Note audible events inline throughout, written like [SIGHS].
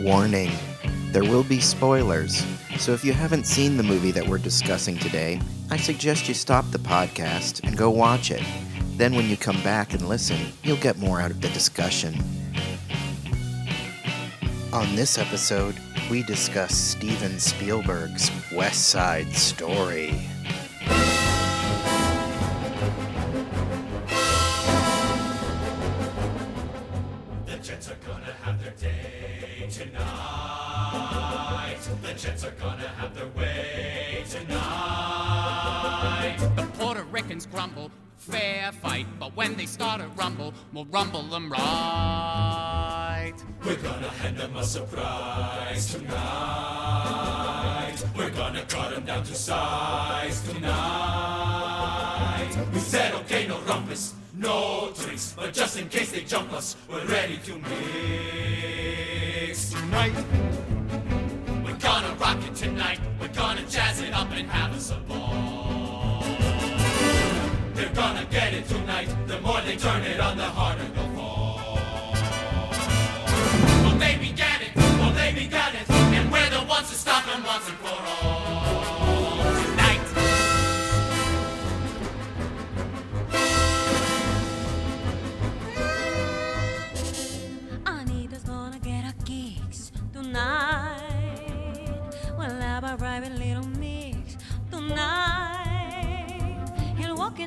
Warning there will be spoilers, so if you haven't seen the movie that we're discussing today, I suggest you stop the podcast and go watch it. Then, when you come back and listen, you'll get more out of the discussion. On this episode, we discuss Steven Spielberg's West Side Story. Fair fight, but when they start a rumble, we'll rumble them right. We're gonna hand them a surprise tonight. We're gonna cut them down to size tonight. We said okay, no rumpus, no drinks, but just in case they jump us, we're ready to mix tonight. We're gonna rock it tonight. We're gonna jazz it up and have us a ball. Gonna get it tonight. The more they turn it on, the harder they'll fall. Well, they began it. Well, they began it. And we're the ones to stop them once and for all.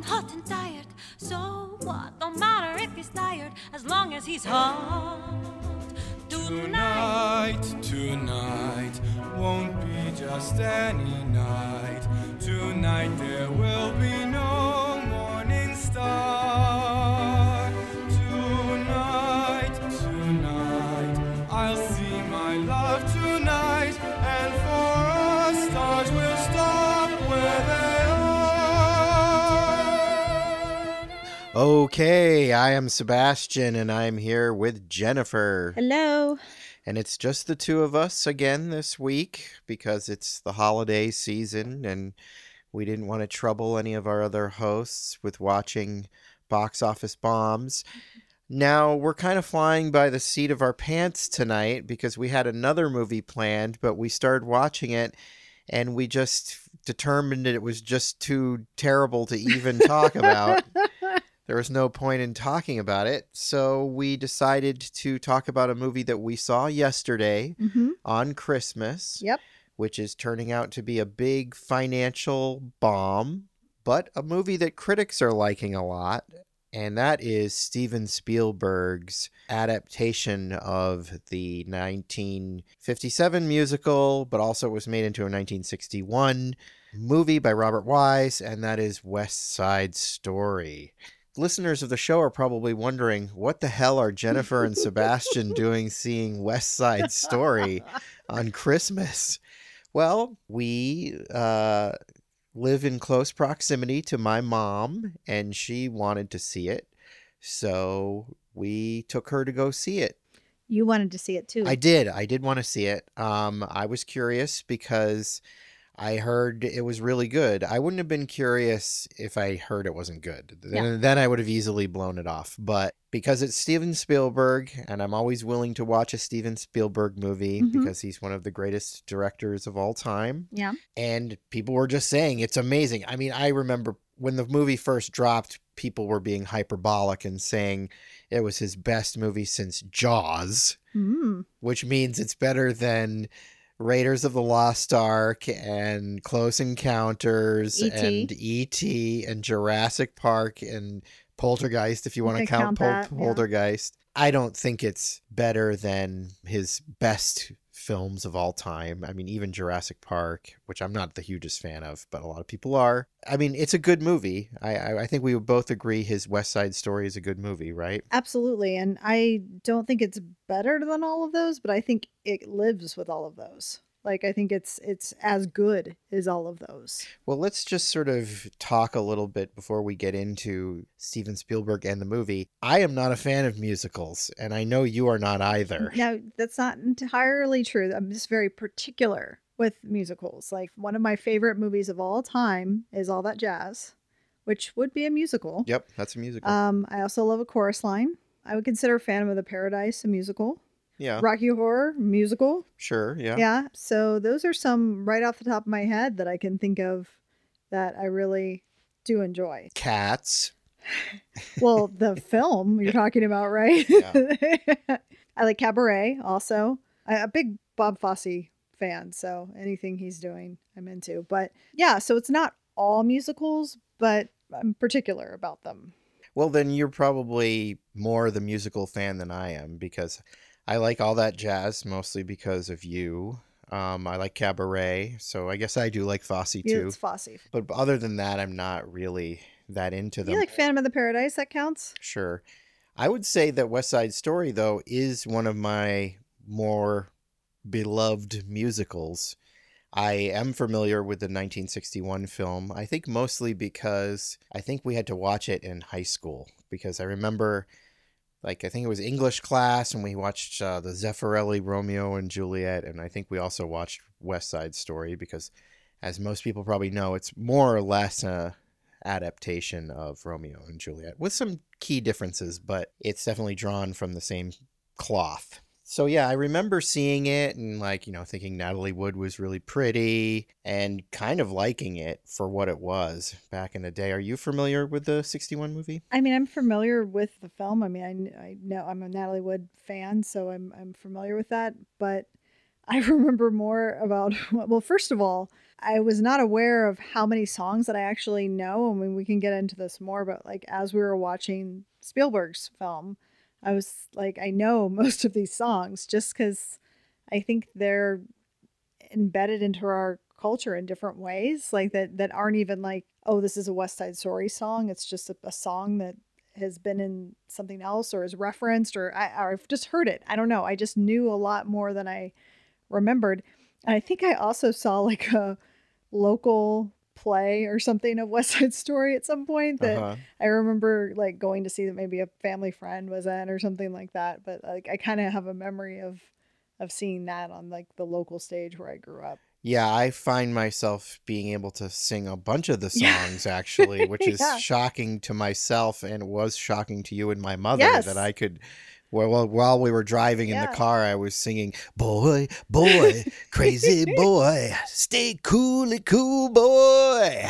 Hot and tired, so what? Don't matter if he's tired, as long as he's hot. Tonight, tonight won't be just any night. Tonight there will be no morning star. Okay, I am Sebastian and I'm here with Jennifer. Hello. And it's just the two of us again this week because it's the holiday season and we didn't want to trouble any of our other hosts with watching box office bombs. Now, we're kind of flying by the seat of our pants tonight because we had another movie planned, but we started watching it and we just determined that it was just too terrible to even talk about. [LAUGHS] There was no point in talking about it. So we decided to talk about a movie that we saw yesterday Mm-hmm. on Christmas, Yep. which is turning out to be a big financial bomb, but a movie that critics are liking a lot. And that is Steven Spielberg's adaptation of the 1957 musical, but also was made into a 1961 movie by Robert Wise, and that is West Side Story listeners of the show are probably wondering what the hell are Jennifer and Sebastian [LAUGHS] doing seeing West Side Story on Christmas? Well, we uh, live in close proximity to my mom, and she wanted to see it. So we took her to go see it. You wanted to see it too. I did. I did want to see it. Um, I was curious because I heard it was really good. I wouldn't have been curious if I heard it wasn't good. Then, then I would have easily blown it off. But because it's Steven Spielberg, and I'm always willing to watch a Steven Spielberg movie Mhm. because he's one of the greatest directors of all time. Yeah. And people were just saying it's amazing. I mean, I remember when the movie first dropped, people were being hyperbolic and saying it was his best movie since Jaws Mm. which means it's better than Raiders of the Lost Ark and Close Encounters E.T.. and E.T. and Jurassic Park and Poltergeist, if you want to count, count Pol- that, yeah. Poltergeist. I don't think it's better than his best films of all time. I mean, even Jurassic Park, which I'm not the hugest fan of, but a lot of people are. I mean, it's a good movie. I I, I think we would both agree his West Side Story is a good movie, right? Absolutely. And I don't think it's better than all of those, but I think it lives with all of those. Like I think it's it's as good as all of those. Well, let's just sort of talk a little bit before we get into Steven Spielberg and the movie. I am not a fan of musicals, and I know you are not either. Now, that's not entirely true. I'm just very particular with musicals. Like one of my favorite movies of all time is All That Jazz, which would be a musical. Yep, that's a musical. Um, I also love a chorus line. I would consider Phantom of the Paradise a musical. Yeah, Rocky Horror musical. sure. Yeah. Yeah. So those are some right off the top of my head that I can think of that I really do enjoy. Cats. [SIGHS] Well, the [LAUGHS] film you're talking about, right? [LAUGHS] I like Cabaret also. I, a big Bob Fosse fan, so anything he's doing, I'm into. But yeah, so it's not all musicals, but I'm particular about them. Well, then you're probably more the musical fan than I am because I like all that jazz mostly because of you. Um, I like cabaret, so I guess I do like Fosse too. Yeah, it's Fosse. But other than that, I'm not really that into them. You like Phantom of the Paradise? That counts. Sure. I would say that West Side Story, though, is one of my more beloved musicals. I am familiar with the 1961 film. I think mostly because I think we had to watch it in high school because I remember, like, I think it was English class and we watched uh, the Zeffirelli Romeo and Juliet, and I think we also watched West Side Story because, as most people probably know, it's more or less a adaptation of Romeo and Juliet with some key differences, but it's definitely drawn from the same cloth. So yeah, I remember seeing it and like, you know, thinking Natalie Wood was really pretty and kind of liking it for what it was back in the day. Are you familiar with the 61 movie? I mean, I'm familiar with the film. I mean, I, I know I'm a Natalie Wood fan, so I'm I'm familiar with that. But [LAUGHS] I remember more about [LAUGHS] well, first of all, I was not aware of how many songs that I actually know. I mean, we can get into this more, but like as we were watching Spielberg's film, I was like, I know [LAUGHS] most of these songs just because I think they're embedded into our culture in different ways, like that that aren't even like, oh, this is a West Side Story song. It's just a, a song that has been in something else or is referenced or, I, or I've just heard it. I don't know. I just knew a lot more than I remembered. And I think I also saw like a local play or something of [LAUGHS] West Side Story at some point that Uh-huh. I remember like going to see that maybe a family friend was in or something like that. But like I kind of have a memory of of seeing that on like the local stage where I grew up. Yeah, I find myself being able to sing a bunch of the [LAUGHS] Yeah. songs actually, which is Yeah. shocking to myself and was shocking to you and my mother Yes. that I could well, while we were driving in Yeah. the car I was singing boy boy crazy [LAUGHS] boy stay coolly cool boy.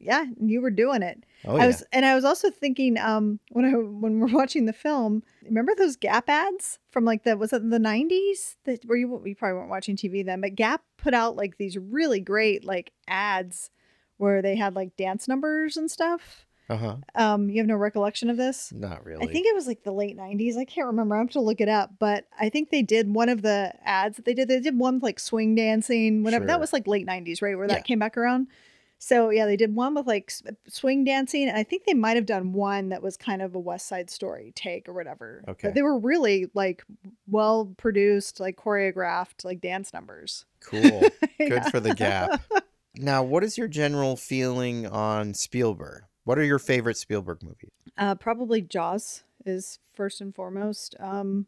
Yeah, you were doing it. Oh I yeah. was, and I was also thinking, um, when I when we're watching the film, remember those Gap ads from like the was it the nineties that where you you probably weren't watching TV then, but Gap put out like these really great like ads where they had like dance numbers and stuff. Uh-huh. Um, you have no recollection of this? Not really. I think it was like the late nineties. I can't remember. I have to look it up, but I think they did one of the ads that they did. They did one with like swing dancing, whatever. Sure. That was like late nineties, right? Where Yeah. that came back around. So yeah, they did one with like swing dancing, and I think they might have done one that was kind of a West Side Story take or whatever. Okay. but they were really like well produced, like choreographed, like dance numbers. Cool. [LAUGHS] Good Yeah. for the gap. [LAUGHS] Now, what is your general feeling on Spielberg? What are your favorite Spielberg movies? Uh, probably Jaws is first and foremost. Um,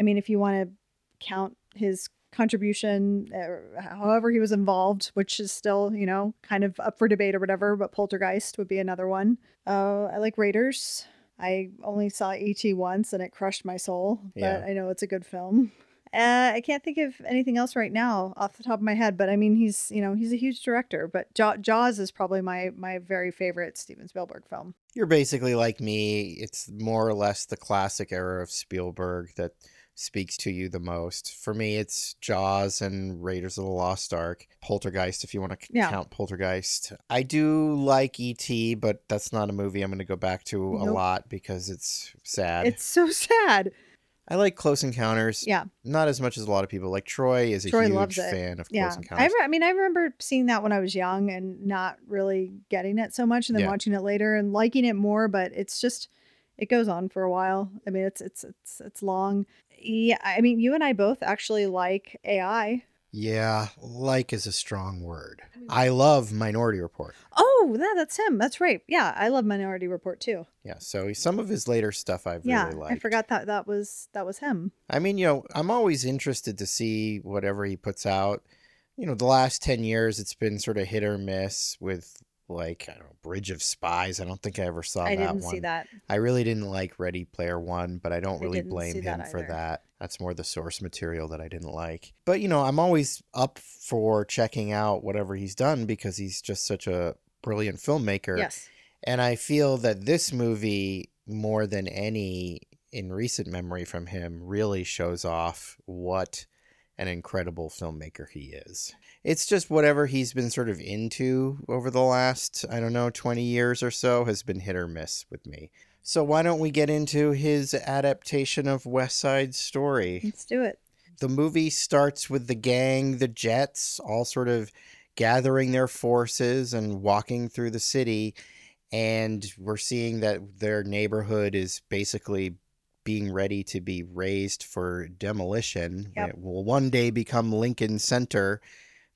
I mean, if you want to count his contribution, uh, however he was involved, which is still, you know, kind of up for debate or whatever, but Poltergeist would be another one. Uh, I like Raiders. I only saw E.T. once and it crushed my soul, but Yeah. I know it's a good film. Uh, I can't think of anything else right now off the top of my head, but I mean, he's you know he's a huge director. But Jaw- Jaws is probably my my very favorite Steven Spielberg film. You're basically like me. It's more or less the classic era of Spielberg that speaks to you the most. For me, it's Jaws and Raiders of the Lost Ark, Poltergeist, if you want to Yeah. count Poltergeist. I do like E.T., but that's not a movie I'm going to go back to a lot because it's sad. It's so [LAUGHS] sad. I like Close Encounters. Yeah. Not as much as a lot of people. Like Troy is a Troy huge fan of Yeah, Close I, Encounters. re- I mean, I remember seeing that when I was young and not really getting it so much, and then Yeah. watching it later and liking it more. But it's just, it goes on for a while. I mean, it's it's it's it's long. Yeah, I mean, you and I both actually like AI. Yeah, like is a strong word. I love Minority Report. Oh, that, that's him. That's right. Yeah, I love Minority Report too. Yeah, so some of his later stuff I've yeah, really liked. I forgot that that was that was him. I mean, you know, I'm always interested to see whatever he puts out. You know, the last 10 years, it's been sort of hit or miss with, like, I don't know, Bridge of Spies. I don't think I ever saw I that didn't one. see that. I really didn't like Ready Player One, but I don't really didn't blame him that for that. That's more the source material that I didn't like. But, you know, I'm always up for checking out whatever he's done because he's just such a brilliant filmmaker. Yes. And I feel that this movie, more than any in recent memory from him, really shows off what an incredible filmmaker he is. It's just whatever he's been sort of into over the last, I don't know, 20 years or so has been hit or miss with me. So why don't we get into his adaptation of West Side Story? Let's do it. the movie starts with the gang, the Jets, all sort of gathering their forces and walking through the city. And we're seeing that their neighborhood is basically being ready to be razed for demolition. Yep. It will one day become Lincoln Center,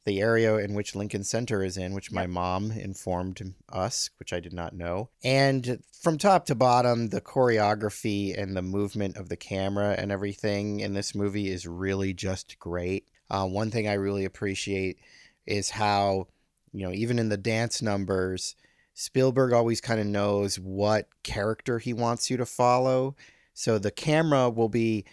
the area in which Lincoln Center is in, which my mom informed us, which I did not know. And from top to bottom, the choreography and the movement of the camera and everything in this movie is really just great. Uh, one thing I really appreciate is how, you know, even in the dance numbers, Spielberg always kind of knows what character he wants you to follow. So the camera will be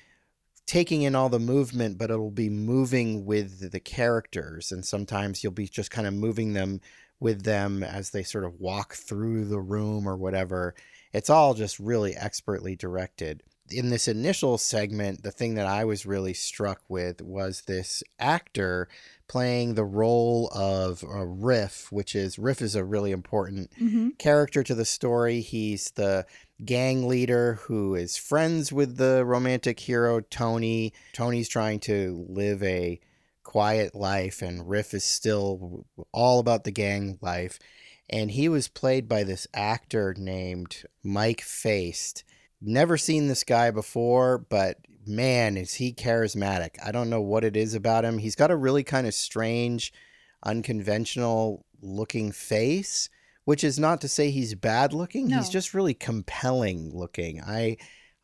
taking in all the movement, but it'll be moving with the characters. And sometimes you'll be just kind of moving them with them as they sort of walk through the room or whatever. It's all just really expertly directed. In this initial segment, the thing that I was really struck with was this actor playing the role of uh, Riff, which is Riff is a really important Mm-hmm. character to the story. He's the gang leader who is friends with the romantic hero Tony. Tony's trying to live a quiet life, and Riff is still all about the gang life. And he was played by this actor named Mike Faist. Never seen this guy before, but man, is he charismatic. I don't know what it is about him. He's got a really kind of strange, unconventional looking face which is not to say he's bad looking. He's just really compelling looking. I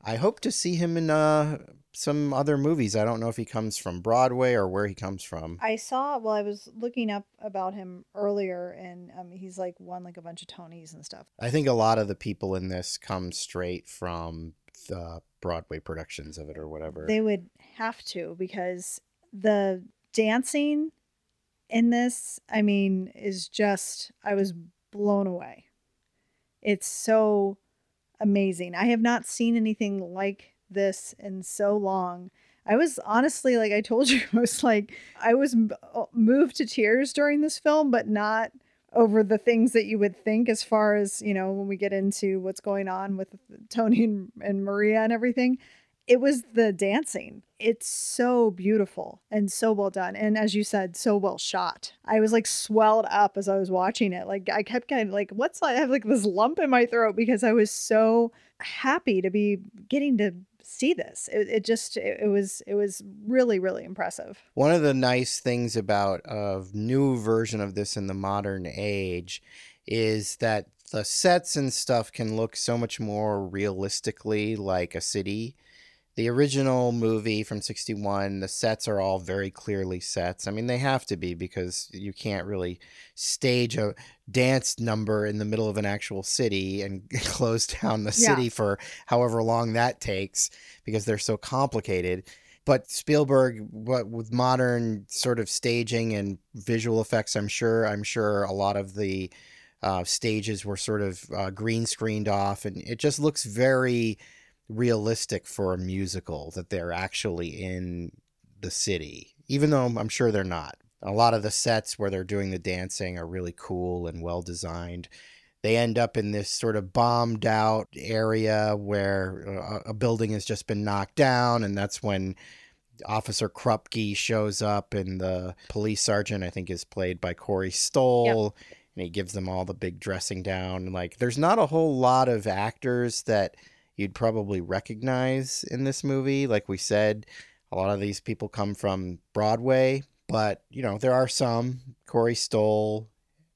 I hope to see him in uh some other movies. I don't know if he comes from Broadway or where he comes from. I saw. Well, I was looking up about him earlier, and um, he's like won like a bunch of Tonys and stuff. I think a lot of the people in this come straight from the Broadway productions of it or whatever. They would have to because the dancing in this, I mean, is just. I was blown away. It's so amazing. I have not seen anything like this in so long. I was honestly, like I told [LAUGHS] you, I was like, I was uh, moved to tears during this film, but not over the things that you would think as far as, you know, when we get into what's going on with Tony and, and Maria and everything. It was the dancing. It's so beautiful and so well done. And as you said, so well shot. I was like swelled up as I was watching it. Like I kept of like, what's I have like this lump in my throat because I was so happy to be getting to see this. It, it just it, it was it was really really impressive. One of the nice things about a new version of this in the modern age is that the sets and stuff can look so much more realistically like a city. The original movie from 61, the sets are all very clearly sets. I mean, they have to be because you can't really stage a dance number in the middle of an actual city and [LAUGHS] close down the Yeah. city for however long that takes because they're so complicated but Spielberg, what with modern sort of staging and visual effects, I'm sure, I'm sure a lot of the uh, stages were sort of uh, green screened off, and it just looks very realistic for a musical that they're actually in the city, even though I'm sure they're not. A lot of the sets where they're doing the dancing are really cool and well designed. they end up in this sort of bombed out area where uh, a building has just been knocked down and that's when officer krupke shows up and the police sergeant i think is played by corey stoll and he gives them all the big dressing down like there's not a whole lot of actors that you'd probably recognize in this movie like we said a lot of these people come from broadway but you know there are some corey stoll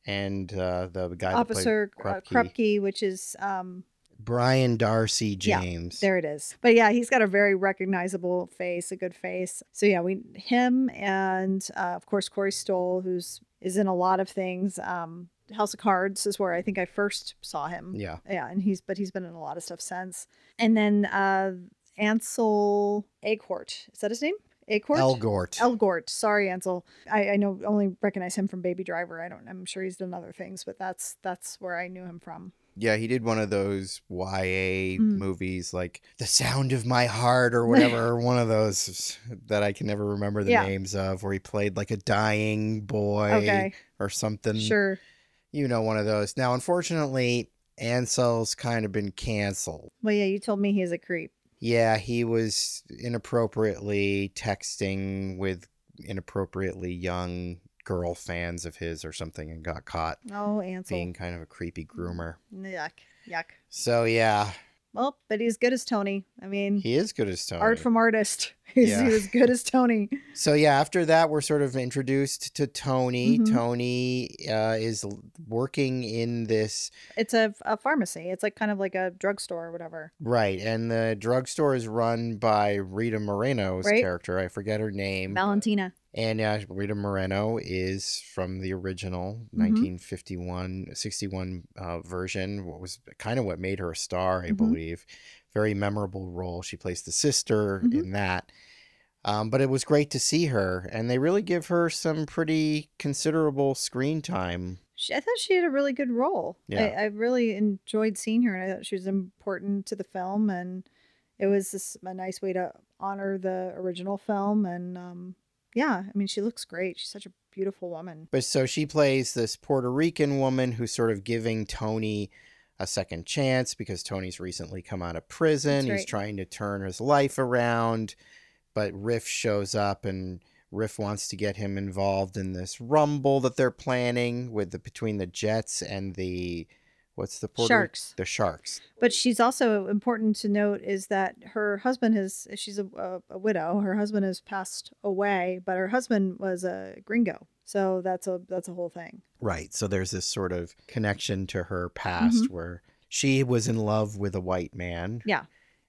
and uh, the guy Officer uh, Krupke. Krupke, which is um, Brian Darcy James. Yeah. There it is. But yeah, he's got a very recognizable face, a good face. So yeah, we him and uh, of course Corey Stoll, who's is in a lot of things. Um, House of Cards is where I think I first saw him. Yeah. Yeah, and he's but he's been in a lot of stuff since. And then uh, Ansel Agort, is that his name? Agort. Elgort. Elgort. Sorry, Ansel. I, I know only recognize him from Baby Driver. I don't. I'm sure he's done other things, but that's that's where I knew him from. yeah, he did one of those YA Mm. movies like The Sound of My Heart or whatever, [LAUGHS] one of those that I can never remember the Yeah. names of, where he played like a dying boy Okay. or something. Sure. You know, one of those. Now, unfortunately, Ansel's kind of been canceled. Well, yeah, you told me he's a creep. Yeah, he was inappropriately texting with inappropriately young girl fans of his or something and got caught Oh, Ansel. being kind of a creepy mm-hmm. groomer. Yuck. Yuck. So yeah, Well, but he's good as Tony. I mean, he is good as Tony. art from artist. [LAUGHS] He's, Yeah. He was good as Tony. So yeah, after that, we're sort of introduced to Tony. Mhm. Tony uh, is working in this It's a, a pharmacy. It's like kind of like a drugstore or whatever. right, and the drugstore is run by Rita Moreno's Right. character. I forget her name, Valentina. And uh, Rita Moreno is from the original Mhm. 1951 61 uh, version. What was kind of what made her a star, I Mhm. believe. Very memorable role. She plays the sister Mhm. in that. Um, but it was great to see her, and they really give her some pretty considerable screen time. She, I thought she had a really good role. Yeah. I, I really enjoyed seeing her, and I thought she was important to the film, and it was just a nice way to honor the original film. And um, yeah, I mean, she looks great. She's such a beautiful woman. But so she plays this Puerto Rican woman who's sort of giving Tony a second chance because Tony's recently come out of prison. That's He's trying to turn his life around, but Riff shows up and Riff wants to get him involved in this rumble that they're planning with the between the Jets and the what's the Puerto Sharks. the Sharks. But she's also important to note is that her husband has she's a, a, a widow. Her husband has passed away, but her husband was a gringo. So that's a that's a whole thing. Right. So there's this sort of connection to her past mm-hmm. where she was in love with a white man. Yeah.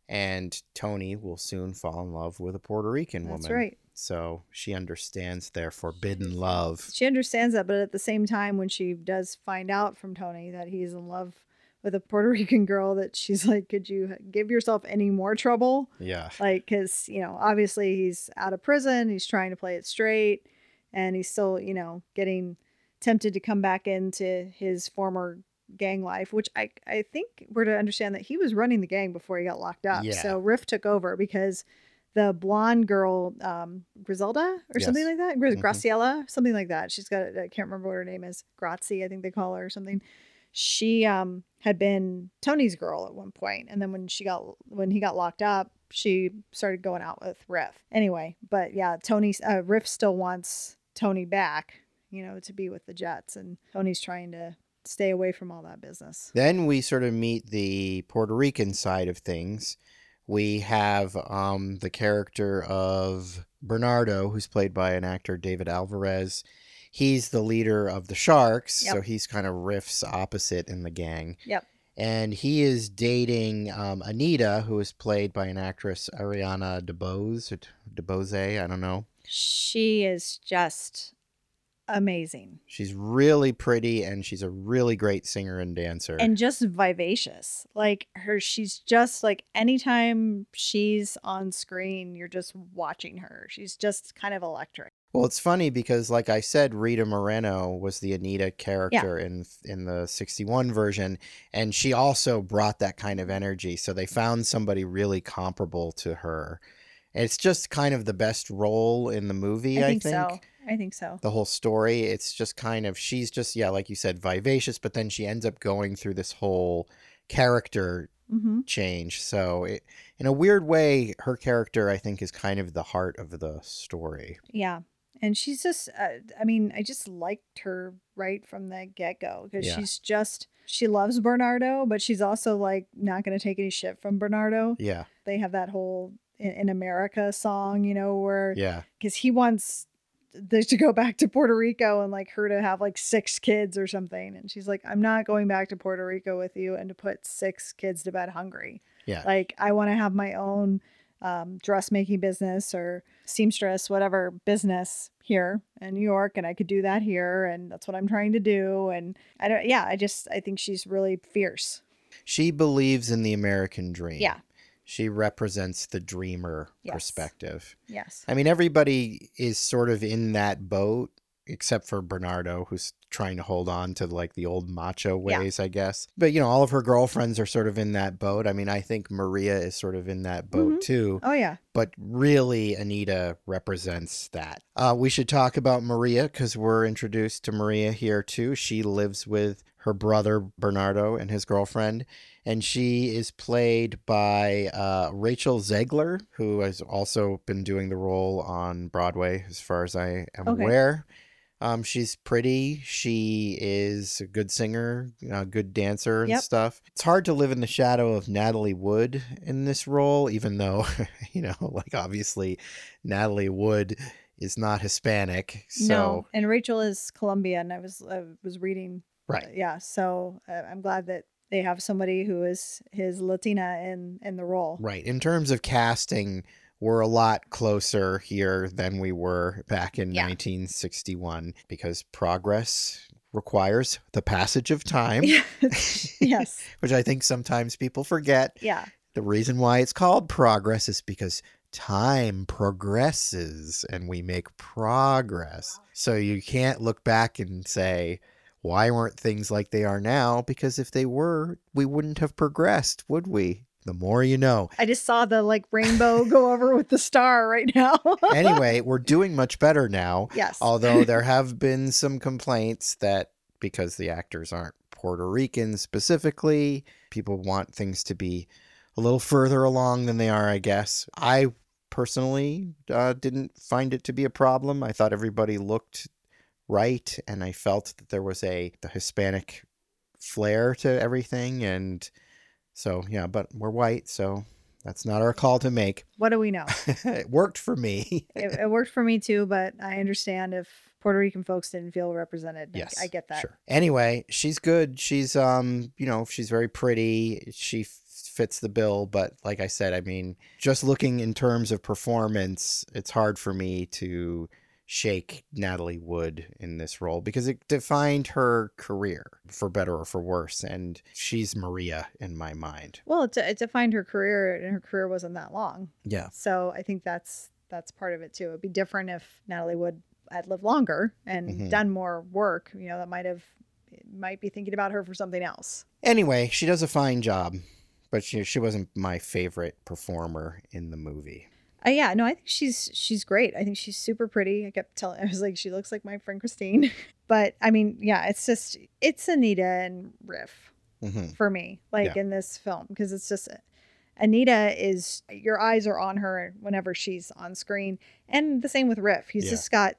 And Tony will soon fall in love with a Puerto Rican That's woman. That's right. So she understands their forbidden love. She understands that, but at the same time, when she does find out from Tony that he's in love with a Puerto [LAUGHS] Rican girl, that she's like, "Could you give yourself any more trouble?" Yeah. Like, because you know, obviously he's out of prison, he's trying to play it straight, and he's still, you know, getting tempted to come back into his former gang life, which I I think we're to understand that he was running the gang before he got locked up. Yeah. So Riff took over because the blonde girl, um, Griselda or something like that, Mhm. Graciela, something like that. She's got I can't remember what her name is, Grazi, I think they call her or something. She um had been Tony's girl at one point, and then when she got when he got locked up, she started going out with Riff. Anyway, but yeah, Tony uh, Riff still wants Tony back, you know, to be with the Jets, and Tony's trying to stay away from all that business. Then we sort of meet the Puerto Rican side of things. We have um, the character of Bernardo, who's played by an actor, David Alvarez. He's the leader of the Sharks, so he's kind of Riff's opposite in the gang. Yep. And he is dating um, Anita, who is played by an actress, Ariana DeBose, or DeBose, I don't know. She is just amazing She's really pretty and she's a really great singer and dancer. and just vivacious. Like her, she's just like anytime she's on screen, you're just watching her. She's just kind of electric. Well, it's funny because, like I said, Rita Moreno was the Anita character in in the '61 version, and she also brought that kind of energy. So they found somebody really comparable to her. It's just kind of the best role in the movie. I I think, think. so. I think so. the whole story. It's just kind of she's just yeah, like you said, vivacious, but then she ends up going through this whole character hmm change. So it, in a weird way, her character I think is kind of the heart of the story. Yeah. And she's just, uh, I mean, I just liked her right from the get go because Yeah. she's just, she loves Bernardo, but she's also like not going to take any shit from Bernardo. Yeah, They have that whole in, in America song, you know, where, yeah, because he wants they to go back to Puerto Rico and like her to have like six kids or something. And she's like, I'm not going back to Puerto Rico with you and to put six kids to bed hungry. yeah. Like I want to have my own um, dressmaking business or seamstress, whatever business here in New York, and I could do that here, and that's what I'm trying to do. And I don't, yeah, I just I think she's really fierce. She believes in the American dream. Yeah. She represents the dreamer Yes. perspective. Yes. I mean, everybody is sort of in that boat except for Bernardo, who's trying to hold on to like the old macho Yeah. ways, I guess. But, you know, all of her girlfriends are sort of in that boat. I mean, I think Maria is sort of in that boat Mhm. too. Oh yeah. But really, Anita represents that. Uh, we should talk about Maria because we're introduced to Maria here too. She lives with her brother Bernardo and his girlfriend, and she is played by uh, Rachel Zegler, who has also been doing the role on Broadway, as far as I am Okay. aware. Um, she's pretty. She is a good singer, a good dancer, and Yep. stuff. It's hard to live in the shadow of Natalie Wood in this role, even though, [LAUGHS] you know, like obviously Natalie Wood is not Hispanic. So, no, and Rachel is Colombian. I was I was reading. right. Yeah. So uh, I'm glad that they have somebody who is his Latina in in the role. Right. In terms of casting, we're a lot closer here than we were back in Yeah. 1961 because progress requires the passage of time, [LAUGHS] yes. [LAUGHS] which I think sometimes people forget. Yeah. The reason why it's called progress is because time progresses and we make progress. So you can't look back and say, why weren't things like they are now? Because if they were, we wouldn't have progressed, would we? The more you know. I just saw the like rainbow go [LAUGHS] over with the star right now. [LAUGHS] Anyway, we're doing much better now. yes. Although there [LAUGHS] have been some complaints that because the actors aren't Puerto Rican specifically, people want things to be a little further along than they are, I guess. I personally uh, didn't find it to be a problem. I thought everybody looked right, and I felt that there was a the Hispanic flair to everything, and so yeah. But we're white, so that's not our call to make. [LAUGHS] what do we know? it worked for me. [LAUGHS] it, it worked for me too, but I understand if Puerto Rican folks didn't feel represented. I- Yes, I, get that. Sure. Anyway, she's good. She's um, you know, she's very pretty. She f- fits the bill, but like I said, I mean, just looking in terms of performance, it's hard for me to shake Natalie Wood in this role because it defined her career for better or for worse, and she's Maria in my mind. Well, it, it defined her career, and her career wasn't that long. Yeah. So I think that's that's part of it too. It'd be different if Natalie Wood had lived longer and Mhm. done more work. You know, that might have might be thinking about her for something else. Anyway, she does a fine job, but she she wasn't my favorite performer in the movie. Uh, yeah, no, I think she's she's great. I think she's super pretty. I kept telling, [LAUGHS] I was like, she looks like my friend Christine. [LAUGHS] but I mean, yeah, it's just it's Anita and Riff hmm for me, like Yeah. in this film, because it's just Anita is your eyes are on her whenever she's on screen, and the same with Riff. He's Yeah. just got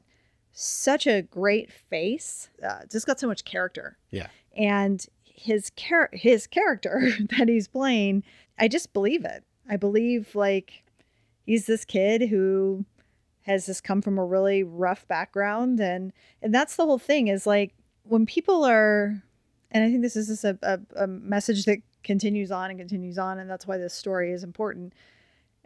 such a great face, uh, just got so much character. Yeah. and his char- his character [LAUGHS] that he's playing, I just believe it. I believe like he's this kid who has just come from a really rough background and and that's the whole thing is like when people are and i think this is just a, a, a message that continues on and continues on and that's why this story is important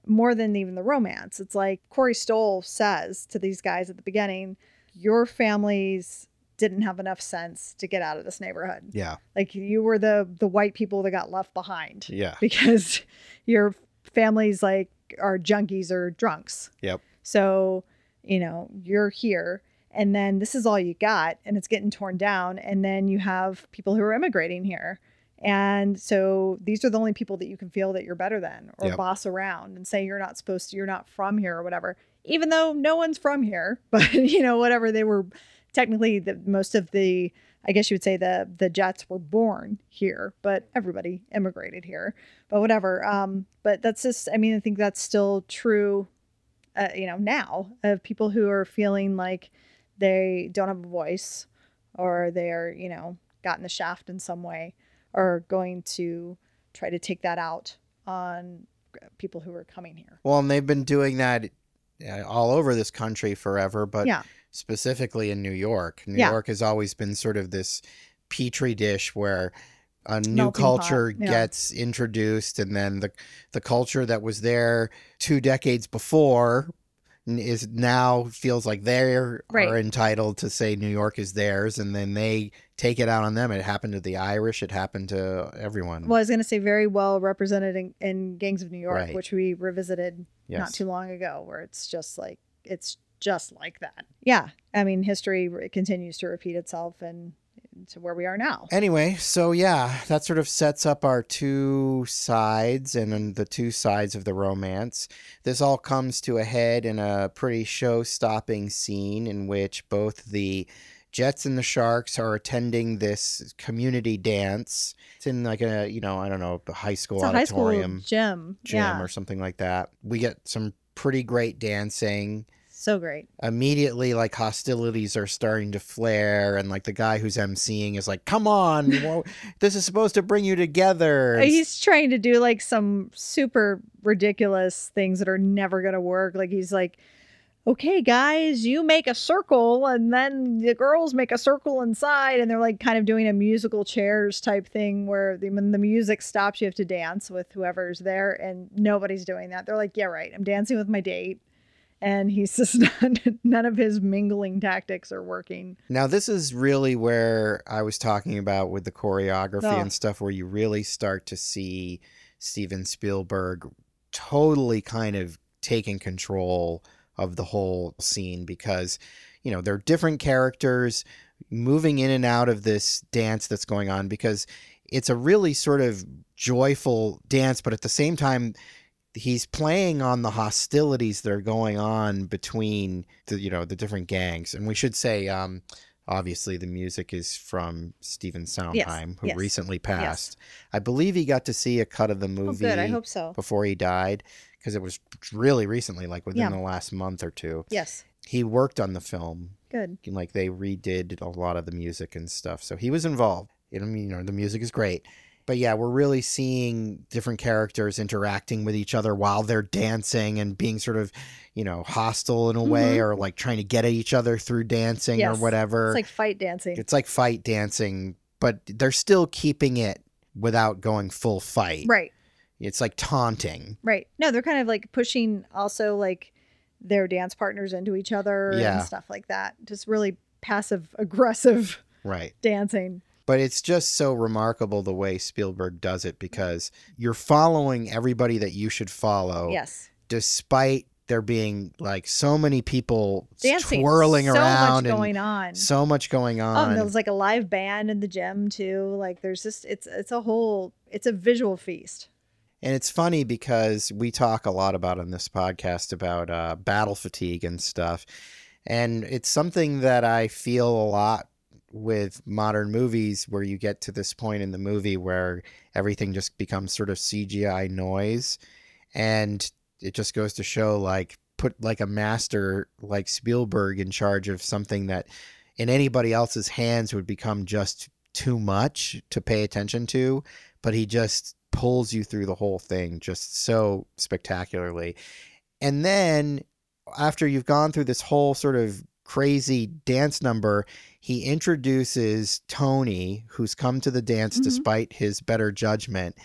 more than even the romance it's like corey stoll says to these guys at the beginning your families didn't have enough sense to get out of this neighborhood Yeah. like you were the the white people that got left behind Yeah. [LAUGHS] because your families like are junkies or drunks. Yep. So, you know, you're here and then this is all you got and it's getting torn down and then you have people who are immigrating here. And so these are the only people that you can feel that you're better than or Yep. boss around and say you're not supposed to, you're not from here or whatever. even though no one's from here, [LAUGHS] but you know, whatever they were technically the most of the I guess you would say the the Jets were born here, but everybody immigrated here. But whatever. Um, but that's just I mean, I think that's still true uh, you know, now of people who are feeling like they don't have a voice or they're, you know, gotten the shaft in some way are going to try to take that out on people who are coming here. Well, and they've been doing that uh, all over this country forever, but Yeah. Specifically in New York. New Yeah. York has always been sort of this petri dish where a new Melting pot, culture yeah. gets introduced and then the the culture that was there two decades before is now feels like they're Right. are entitled to say New York is theirs and then they take it out on them. It happened to the Irish, it happened to everyone. Well, I was going to say very well represented in, in Gangs of New York, Right. which we revisited not too long ago, where it's just like it's just like that. Yeah, I mean, history re- continues to repeat itself, and to where we are now. Anyway, so yeah, that sort of sets up our two sides and then the two sides of the romance. This all comes to a head in a pretty show stopping scene in which both the Jets and the Sharks are attending this community dance. It's in like a, you know, I don't know, a high school It's a high school auditorium gym. gym yeah, or something like that. We get some pretty great dancing so great. immediately like hostilities are starting to flare and like the guy who's emceeing is like come on [LAUGHS] this is supposed to bring you together Uh, He's trying to do like some super ridiculous things that are never to work. Like he's like, okay, guys, you make a circle and then the girls make a circle inside. And they're like kind of doing a musical chairs type thing where the, when the music stops, you have to dance with whoever's there. And nobody's doing that. They're like, yeah, right. I'm dancing with my date. And he's [LAUGHS] just none of his mingling tactics are working. now this is really where i was talking about with the choreography Oh. and stuff where you really start to see steven spielberg totally kind of taking control of the whole scene because you know there are different characters moving in and out of this dance that's going on because it's a really sort of joyful dance but at the same time he's playing on the hostilities that are going on between the you know the different gangs and we should say um obviously the music is from Stephen Sondheim who yes, recently passed i believe he got to see a cut of the movie Oh, good. I hope so. before he died because it was really recently like within Yeah. the last month or two Yes. he worked on the film Good. like they redid a lot of the music and stuff so he was involved i mean you know the music is great but yeah we're really seeing different characters interacting with each other while they're dancing and being sort of you know hostile in a way or like trying to get at each other through dancing Mm-hmm. Yes. or whatever It's like fight dancing. it's like fight dancing but they're still keeping it without going full fight Right. it's like taunting Right. No, they're kind of like pushing also like their dance partners into each other Yeah. and stuff like that. Just really passive aggressive right dancing. But it's just so remarkable the way Spielberg does it because you're following everybody that you should follow, Yes. despite there being like so many people Dancing. twirling so around much going on. so much going Oh, on. and there was like a live band in the gym too. Like there's just it's it's a whole it's a visual feast. and it's funny because we talk a lot about on this podcast about uh, battle fatigue and stuff. And it's something that I feel a lot with modern movies where you get to this point in the movie where everything just becomes sort of CGI noise. And it just goes to show like put like a master like Spielberg in charge of something that in anybody else's hands would become just too much to pay attention to, but he just pulls you through the whole thing just so spectacularly. And then after you've gone through this whole sort of crazy dance number, he introduces Tony, who's come to the dance Mhm. despite his better judgment.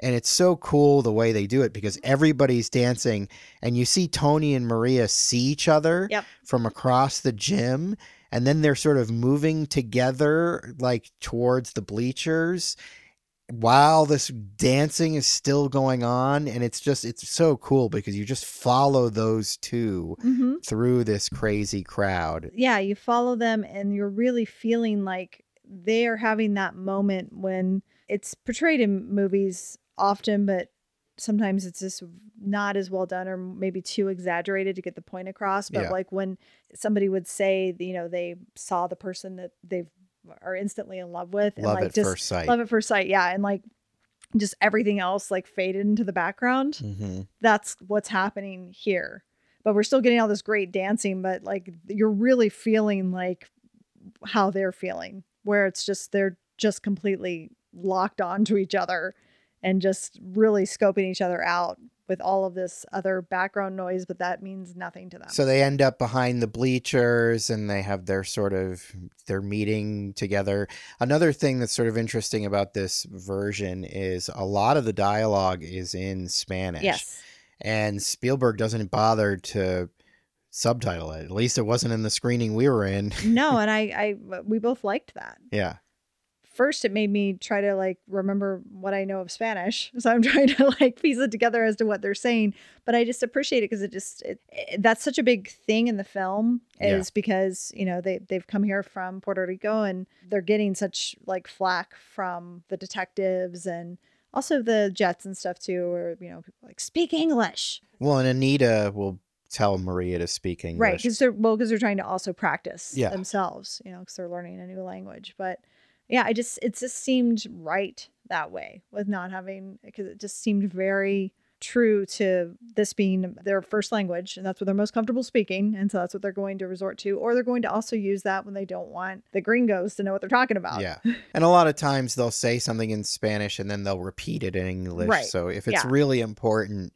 And it's so cool the way they do it because everybody's dancing and you see Tony and Maria see each other Yep. from across the gym and then they're sort of moving together like towards the bleachers while this dancing is still going on and it's just it's so cool because you just follow those two Mm-hmm. through this crazy crowd Yeah, you follow them and you're really feeling like they are having that moment when it's portrayed in movies often, but sometimes it's just not as well done or maybe too exaggerated to get the point across. But Yeah. like when somebody would say, you know, they saw the person that they are instantly in love with and Love like at just first sight. love at first sight. Yeah. And like just everything else like faded into the background. hmm That's what's happening here. But we're still getting all this great dancing, but like you're really feeling like how they're feeling, where it's just they're just completely locked onto each other and just really scoping each other out with all of this other background noise, but that means nothing to them. So they end up behind the bleachers and they have their sort of their meeting together. Another thing that's sort of interesting about this version is a lot of the dialogue is in Spanish. yes. And Spielberg doesn't bother to subtitle it. At least it wasn't in the screening we were in. no, [LAUGHS] and I, I, we both liked that. yeah. First, it made me try to like remember what I know of Spanish, [LAUGHS] so I'm trying to like piece it together as to what they're saying. But I just appreciate it because it just it, it- that's such a big thing in the film Yeah. is because you know they they've come here from Puerto Rico and they're getting such like flack from the detectives and also the Jets and stuff too, or you know people like speak English, Well, and Anita will tell Maria to speak English. right? Because they're well because they're trying to also practice Yeah. themselves, you know, because they're learning a new language. But yeah, I just it just seemed right that way with not having because it just seemed very true to this being their first language and that's what they're most comfortable speaking and so that's what they're going to resort to or they're going to also use that when they don't want the gringos to know what they're talking about Yeah. [LAUGHS] And a lot of times they'll say something in Spanish and then they'll repeat it in English. Right. So if it's Yeah. really important,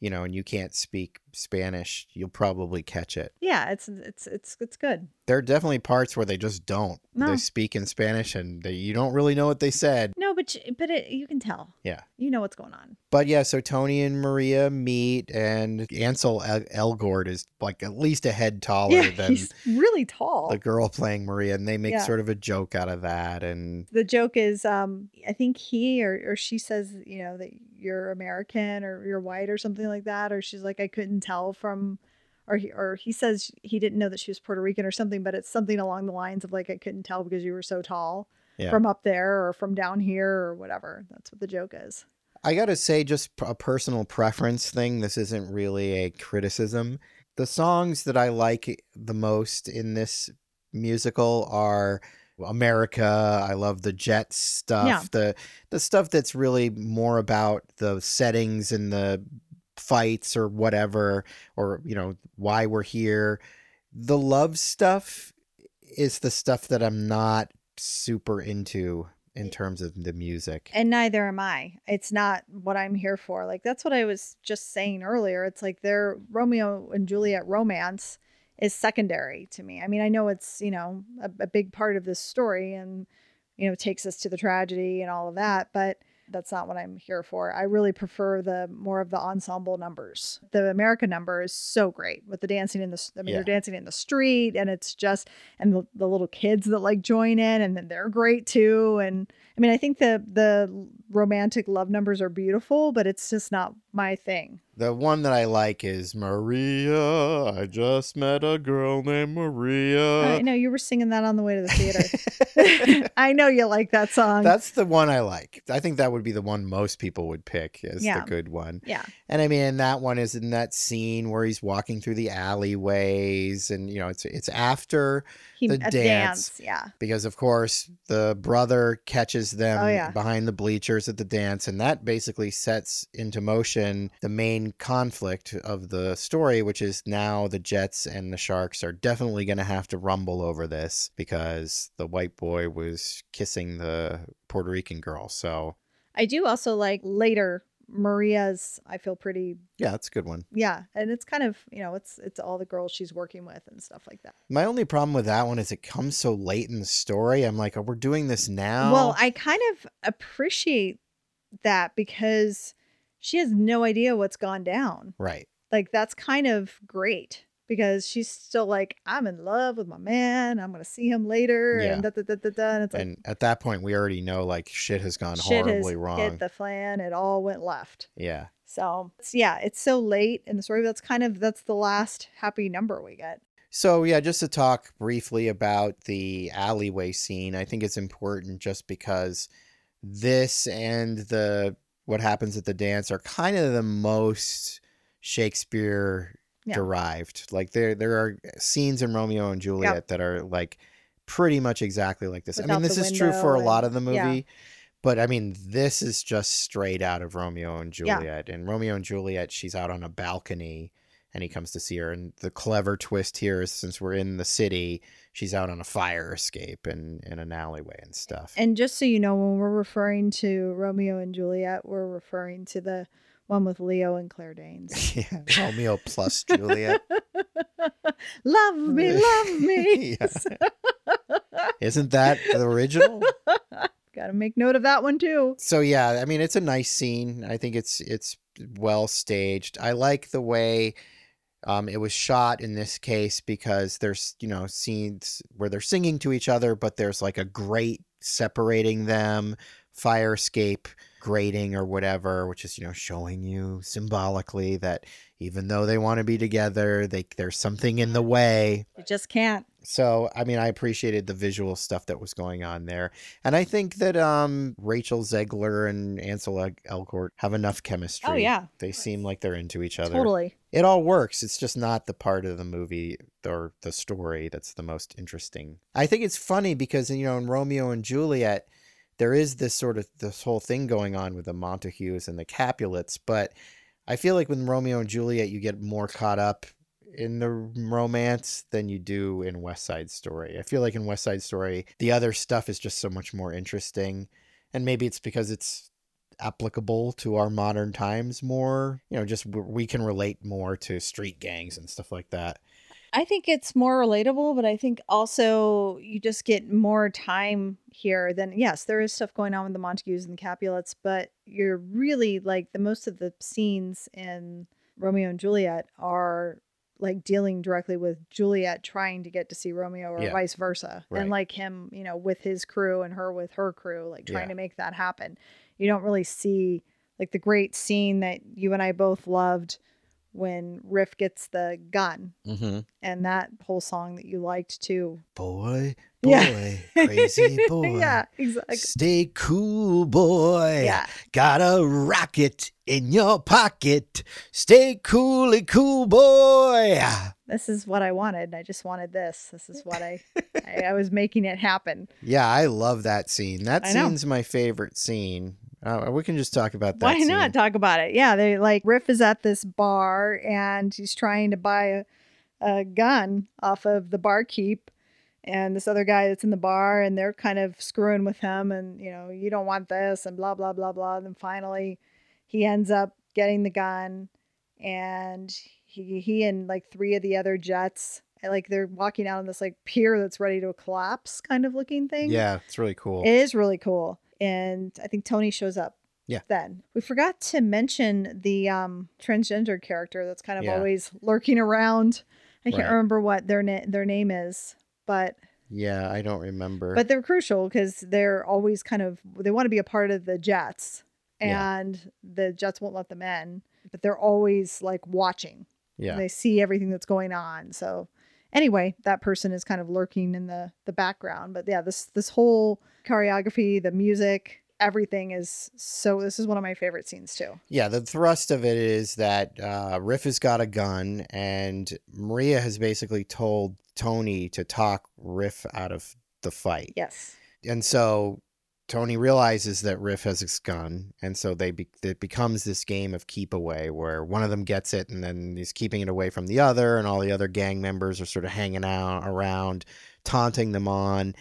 you know, and you can't speak Spanish, you'll probably catch it. yeah it's it's it's it's good There are definitely parts where they just don't. No. They speak in Spanish and they, you don't really know what they said. no but you- but it, you can tell Yeah. you know what's going on But yeah, so Tony and Maria meet and Ansel El- Elgort is like at least a head taller yeah than he's really tall the girl playing Maria and they make Yeah. sort of a joke out of that and the joke is um i think he or, or she says you know that you're american or you're white or something like that or she's like i couldn't tell from or he, or he says he didn't know that she was puerto rican or something but it's something along the lines of like i couldn't tell because you were so tall Yeah. from up there or from down here or whatever that's what the joke is I gotta say, just a personal preference thing. This isn't really a criticism. The songs that I like the most in this musical are America. I love the Jet stuff. Yeah. The the stuff that's really more about the settings and the fights or whatever, or you know why we're here. The love stuff is the stuff that I'm not super into in terms of the music. and neither am i it's not what i'm here for like that's what i was just saying earlier it's like their romeo and juliet romance is secondary to me i mean i know it's you know a, a big part of this story and you know takes us to the tragedy and all of that but that's not what i'm here for. I really prefer the more of the ensemble numbers. The American number is so great with the dancing in the i mean Yeah. they're dancing in the street and it's just and the, the little kids that like join in and then they're great too. And i mean i think the the romantic love numbers are beautiful but it's just not my thing The one that I like is Maria. I just met a girl named Maria. i know you were singing that on the way to the theater [LAUGHS] i know you like that song That's the one I like. I think that would be the one most people would pick as Yeah. the good one. yeah And I mean, that one is in that scene where he's walking through the alleyways, and you know, it's it's after he The a dance. dance yeah because, of course, the brother catches them Oh, yeah. behind the bleachers at the dance, and that basically sets into motion the main conflict of the story, which is now the Jets and the Sharks are definitely going to have to rumble over this because the white boy was kissing the Puerto Rican girl. So, i do also like later maria's i feel pretty yeah, that's a good one. yeah and it's kind of you know it's it's all the girls she's working with and stuff like that My only problem with that one is it comes so late in the story. I'm like, oh, we're doing this now. well i kind of appreciate that because she has no idea what's gone down right. like that's kind of great because she's still like i'm in love with my man i'm gonna see him later Yeah. and da, da, da, da, da. and it's like And at that point, we already know like shit has gone shit has horribly wrong. hit the fan it all went left yeah. so it's, yeah it's so late in the story that's kind of that's the last happy number we get So, yeah, just to talk briefly about the alleyway scene, I think it's important just because this and the what happens at the dance are kind of the most Shakespeare Yeah. derived. Like there there are eh, scenes in Romeo and Juliet that are like pretty much exactly like this. I mean, this is true for a lot of the yeah. movie. But I mean, this is just straight out of Romeo and Juliet. And Romeo and Juliet, she's out on a balcony and he comes to see her. And the clever twist here is since we're in the city, she's out on a fire escape and in an alleyway and stuff. And just so you know, when we're referring to Romeo and Juliet, we're referring to the one with Leo and Claire Danes. [LAUGHS] yeah, Romeo plus Juliet. [LAUGHS] love me, [LAUGHS] love me. Isn't that the original? Got to make note of that one too. so yeah, I mean it's a nice scene. I think it's it's well staged. I like the way um, it was shot in this case because there's you know scenes where they're singing to each other, but there's like a grate separating them, fire escape grating or whatever, which is you know showing you symbolically that even though they want to be together, they there's something in the way. You just can't. So, I mean, I appreciated the visual stuff that was going on there. And I think that um, Rachel Zegler and Ansel El- Elgort have enough chemistry. Oh, yeah. They seem like they're into each other. Totally. It all works. It's just not the part of the movie or the story that's the most interesting. I think it's funny because, you know, in Romeo and Juliet, there is this sort of this whole thing going on with the Montagues and the Capulets, but I feel like with Romeo and Juliet, you get more caught up in the romance than you do in West Side Story. I feel like in West Side Story, the other stuff is just so much more interesting. And maybe it's because it's applicable to our modern times more. You know, just we can relate more to street gangs and stuff like that. I think it's more relatable, but I think also you just get more time here than yes, there is stuff going on with the Montagues and the Capulets, but you're really like the most of the scenes in Romeo and Juliet are like dealing directly with Juliet trying to get to see Romeo or Yeah. vice versa. Right. And like him, you know, with his crew and her with her crew, like trying Yeah. to make that happen. You don't really see like the great scene that you and I both loved when Riff gets the gun Mm-hmm. and that whole song that you liked too. Boy, boy, Yeah. crazy [LAUGHS] boy. yeah, exactly. Stay cool, boy. Yeah. Got a rocket in your pocket. Stay coolly cool, boy. This is what I wanted. I just wanted this. This is what I, [LAUGHS] I, I was making it happen. Yeah, I love that scene. That I know. scene's my favorite scene. Uh, we can just talk about that. Why scene. not talk about it? Yeah, they like Riff is at this bar and he's trying to buy a, a gun off of the barkeep. And this other guy that's in the bar, and they're kind of screwing with him, and you know, you don't want this, and blah blah blah blah. Then finally, he ends up getting the gun, and he he and like three of the other jets, like they're walking out on this like pier that's ready to collapse, kind of looking thing. Yeah, it's really cool. It is really cool. And I think Tony shows up. Yeah. Then we forgot to mention the um, transgender character that's kind of Yeah. always lurking around. I can't Right. remember what their na- their name is, but yeah, I don't remember. but they're crucial because they're always kind of they want to be a part of the Jets, Yeah. and the Jets won't let them in. But they're always like watching. yeah. They see everything that's going on. So anyway, that person is kind of lurking in the the background. But yeah, this this whole choreography, the music, everything is so this is one of my favorite scenes too. Yeah, the thrust of it is that uh, Riff has got a gun, and Maria has basically told Tony to talk Riff out of the fight. Yes. And so Tony realizes that Riff has his gun, and so they be- it becomes this game of keep away where one of them gets it, and then he's keeping it away from the other, and all the other gang members are sort of hanging out around, taunting them on.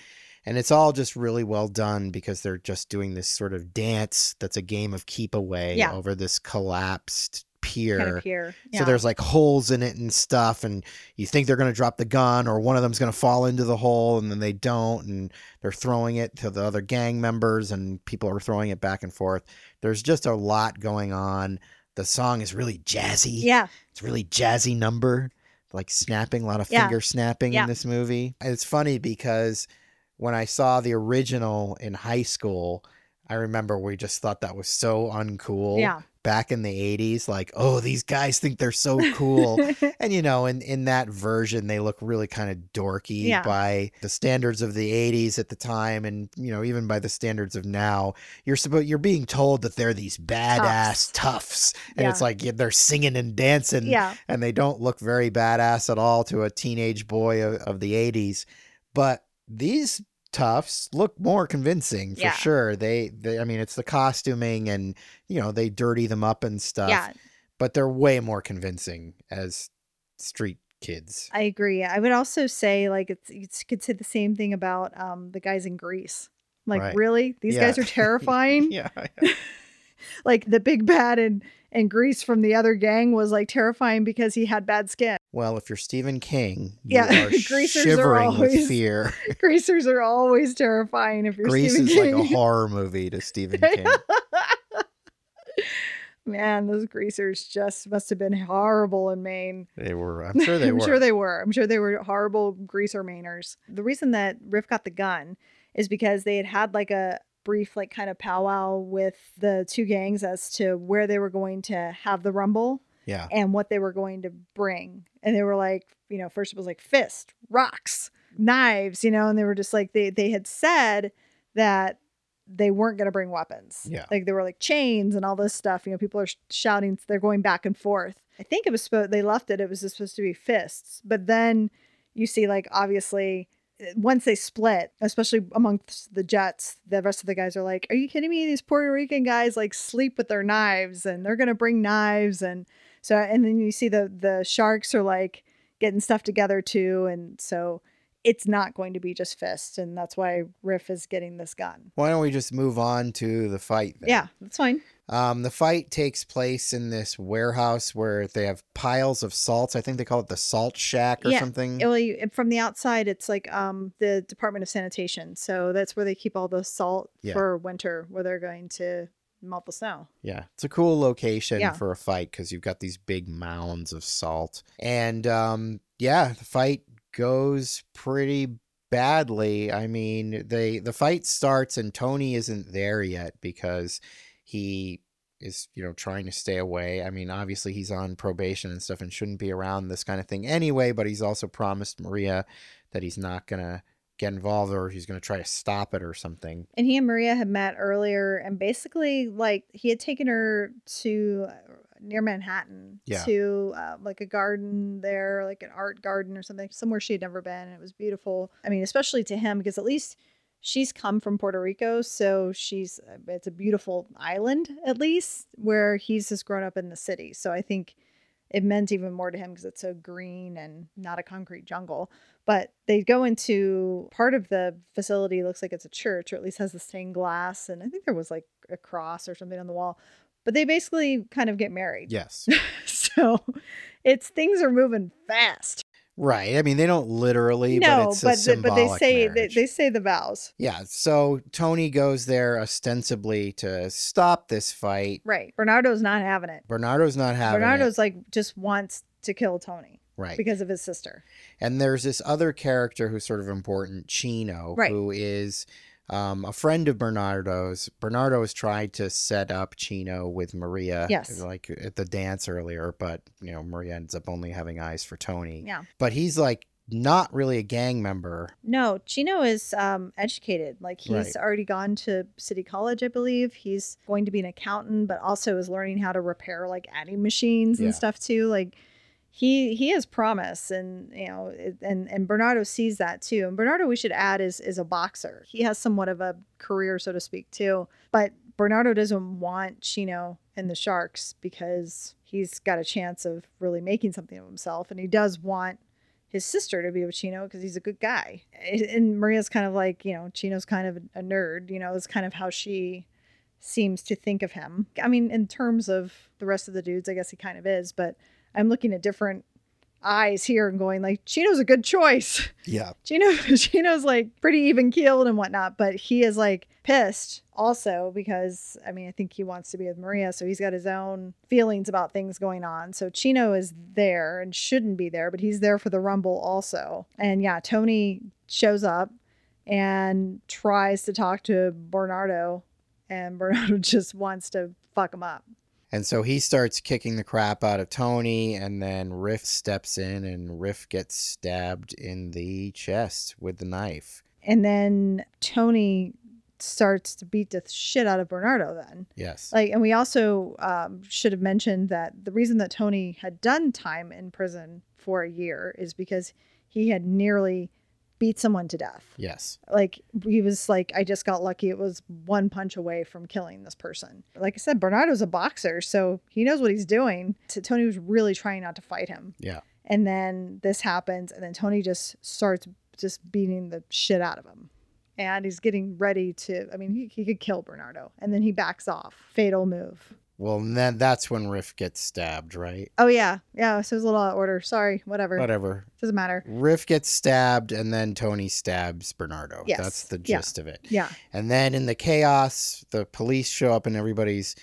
And it's all just really well done because they're just doing this sort of dance that's a game of keep away Yeah. over this collapsed pier. Kind of here. So there's like holes in it and stuff, and you think they're going to drop the gun, or one of them's going to fall into the hole, and then they don't, and they're throwing it to the other gang members, and people are throwing it back and forth. There's just a lot going on. The song is really jazzy. Yeah. It's a really jazzy number, like snapping, a lot of Yeah. finger snapping Yeah. in this movie. And It's funny because when I saw the original in high school, I remember we just thought that was so uncool. Yeah. Back in the 80s, like, oh, these guys think they're so cool. [LAUGHS] and, you know, in, in that version, they look really kind of dorky Yeah. by the standards of the 80s at the time. And, you know, even by the standards of now, you're supposed, you're being told that they're these badass toughs. And it's like yeah, they're singing and dancing yeah. and they don't look very badass at all to a teenage boy of, of the 80s but these toughs look more convincing for Yeah. sure they, they i mean it's the costuming and you know they dirty them up and stuff Yeah. but they're way more convincing as street kids I agree. I would also say like it's you could say the same thing about um the guys in Grease. Like Right. really, these Yeah. guys are [LAUGHS] terrifying. yeah [LAUGHS] Like the big bad in in Grease from the other gang was like terrifying because he had bad skin. Well if you're stephen king you Yeah, are [LAUGHS] greasers are shivering with always- fear [LAUGHS] Greasers are always terrifying if you're grease Stephen is King. like a horror movie to stephen [LAUGHS] king Man, those greasers just must have been horrible in Maine. they were i'm sure they were I'm sure they were. I'm sure they were horrible greaser Mainers. The reason that Riff got the gun is because they had had like a brief, like kind of powwow with the two gangs as to where they were going to have the rumble yeah and what they were going to bring. And they were like, you know, first it was like fist, rocks, knives, you know, and they were just like they they had said that they weren't going to bring weapons. Yeah. Like they were like chains and all this stuff. You know, people are sh- shouting, they're going back and forth. I think it was supposed, they left it, it was just supposed to be fists. But then you see, like, obviously, eh, once they split, especially amongst the Jets, the rest of the guys are like, Are you kidding me? These Puerto Rican guys like sleep with their knives and they're going to bring knives. And so, and then you see the, the Sharks are like getting stuff together too. And so, it's not going to be just fists, and that's why Riff is getting this gun. why don't we just move on to the fight then? Yeah, that's fine. Um, the fight takes place in this warehouse where they have piles of salts. I think they call it the salt shack or Yeah, something. You, from the outside, it's like um the Department of Sanitation, so that's where they keep all the salt Yeah. for winter, where they're going to melt the snow. yeah, it's a cool location Yeah. for a fight because you've got these big mounds of salt. And um, yeah, the fight goes pretty badly. I mean, they the fight starts and Tony isn't there yet because he is you know trying to stay away. I mean, obviously he's on probation and stuff and shouldn't be around this kind of thing anyway, but he's also promised Maria that he's not going to get involved or he's going to try to stop it or something. And he and Maria had met earlier, and basically, like he had taken her to uh, near Manhattan Yeah. to uh, like a garden there, like an art garden or something, somewhere she had never been. And it was beautiful. I mean, especially to him because at least she's come from Puerto Rico, so she's uh, it's a beautiful island at least where he's just grown up in the city. So I think it meant even more to him because it's so green and not a concrete jungle. But they go into part of the facility, looks like it's a church, or at least has the stained glass. And I think there was like a cross or something on the wall. But they basically kind of get married. Yes. [LAUGHS] so it's things are moving fast. right. I mean, they don't literally, but no, it's a but the- but they say they, they say the vows. Yeah, so Tony goes there ostensibly to stop this fight. Right. Bernardo's not having it. Bernardo's not having Bernardo's it. Bernardo's like just wants to kill Tony Right. because of his sister. and there's this other character who's sort of important, Chino, Right. who is um, a friend of Bernardo's. Bernardo has tried to set up Chino with Maria, Yes. like at the dance earlier, but you know Maria ends up only having eyes for Tony. Yeah. But he's like not really a gang member. No, Chino is um, educated. Like he's Right. already gone to City College, I believe. He's going to be an accountant, but also is learning how to repair like adding machines Yeah. and stuff too. Like he he has promise, and you know, and and Bernardo sees that too. And Bernardo, we should add, is is a boxer. He has somewhat of a career, so to speak, too. But Bernardo doesn't want Chino and the Sharks because he's got a chance of really making something of himself, and he does want his sister to be with Chino because he's a good guy. And Maria's kind of like, you know, Chino's kind of a nerd, you know, is kind of how she seems to think of him. I mean, in terms of the rest of the dudes, I guess he kind of is, but I'm looking at different eyes here and going like, Chino's a good choice. Yeah. [LAUGHS] Chino, Chino's like pretty even keeled and whatnot, but he is like pissed also because I mean I think he wants to be with Maria, so he's got his own feelings about things going on. So Chino is there and shouldn't be there, but he's there for the rumble also. And yeah, Tony shows up and tries to talk to Bernardo and [LAUGHS] Bernardo just wants to fuck him up. And so he starts kicking the crap out of Tony, and then Riff steps in, and Riff gets stabbed in the chest with the knife. And then Tony starts to beat the shit out of Bernardo then. Yes. Like, and we also um, should have mentioned that the reason that Tony had done time in prison for a year is because he had nearly beat someone to death. yes. Like, he was like, I just got lucky. It was one punch away from killing this person. Like I said, Bernardo's a boxer, so he knows what he's doing. So Tony was really trying not to fight him. Yeah. And then this happens, and then Tony just starts just beating the shit out of him. And he's getting ready to, I mean, he, he could kill Bernardo. And then he backs off. Fatal move. Well, and then that's when Riff gets stabbed, right? Oh, yeah. Yeah. So it was a little out of order. Sorry. Whatever. Whatever. Doesn't matter. Riff gets stabbed, and then Tony stabs Bernardo. Yes. That's the Yeah. gist of it. Yeah. And then in the chaos, the police show up, and everybody's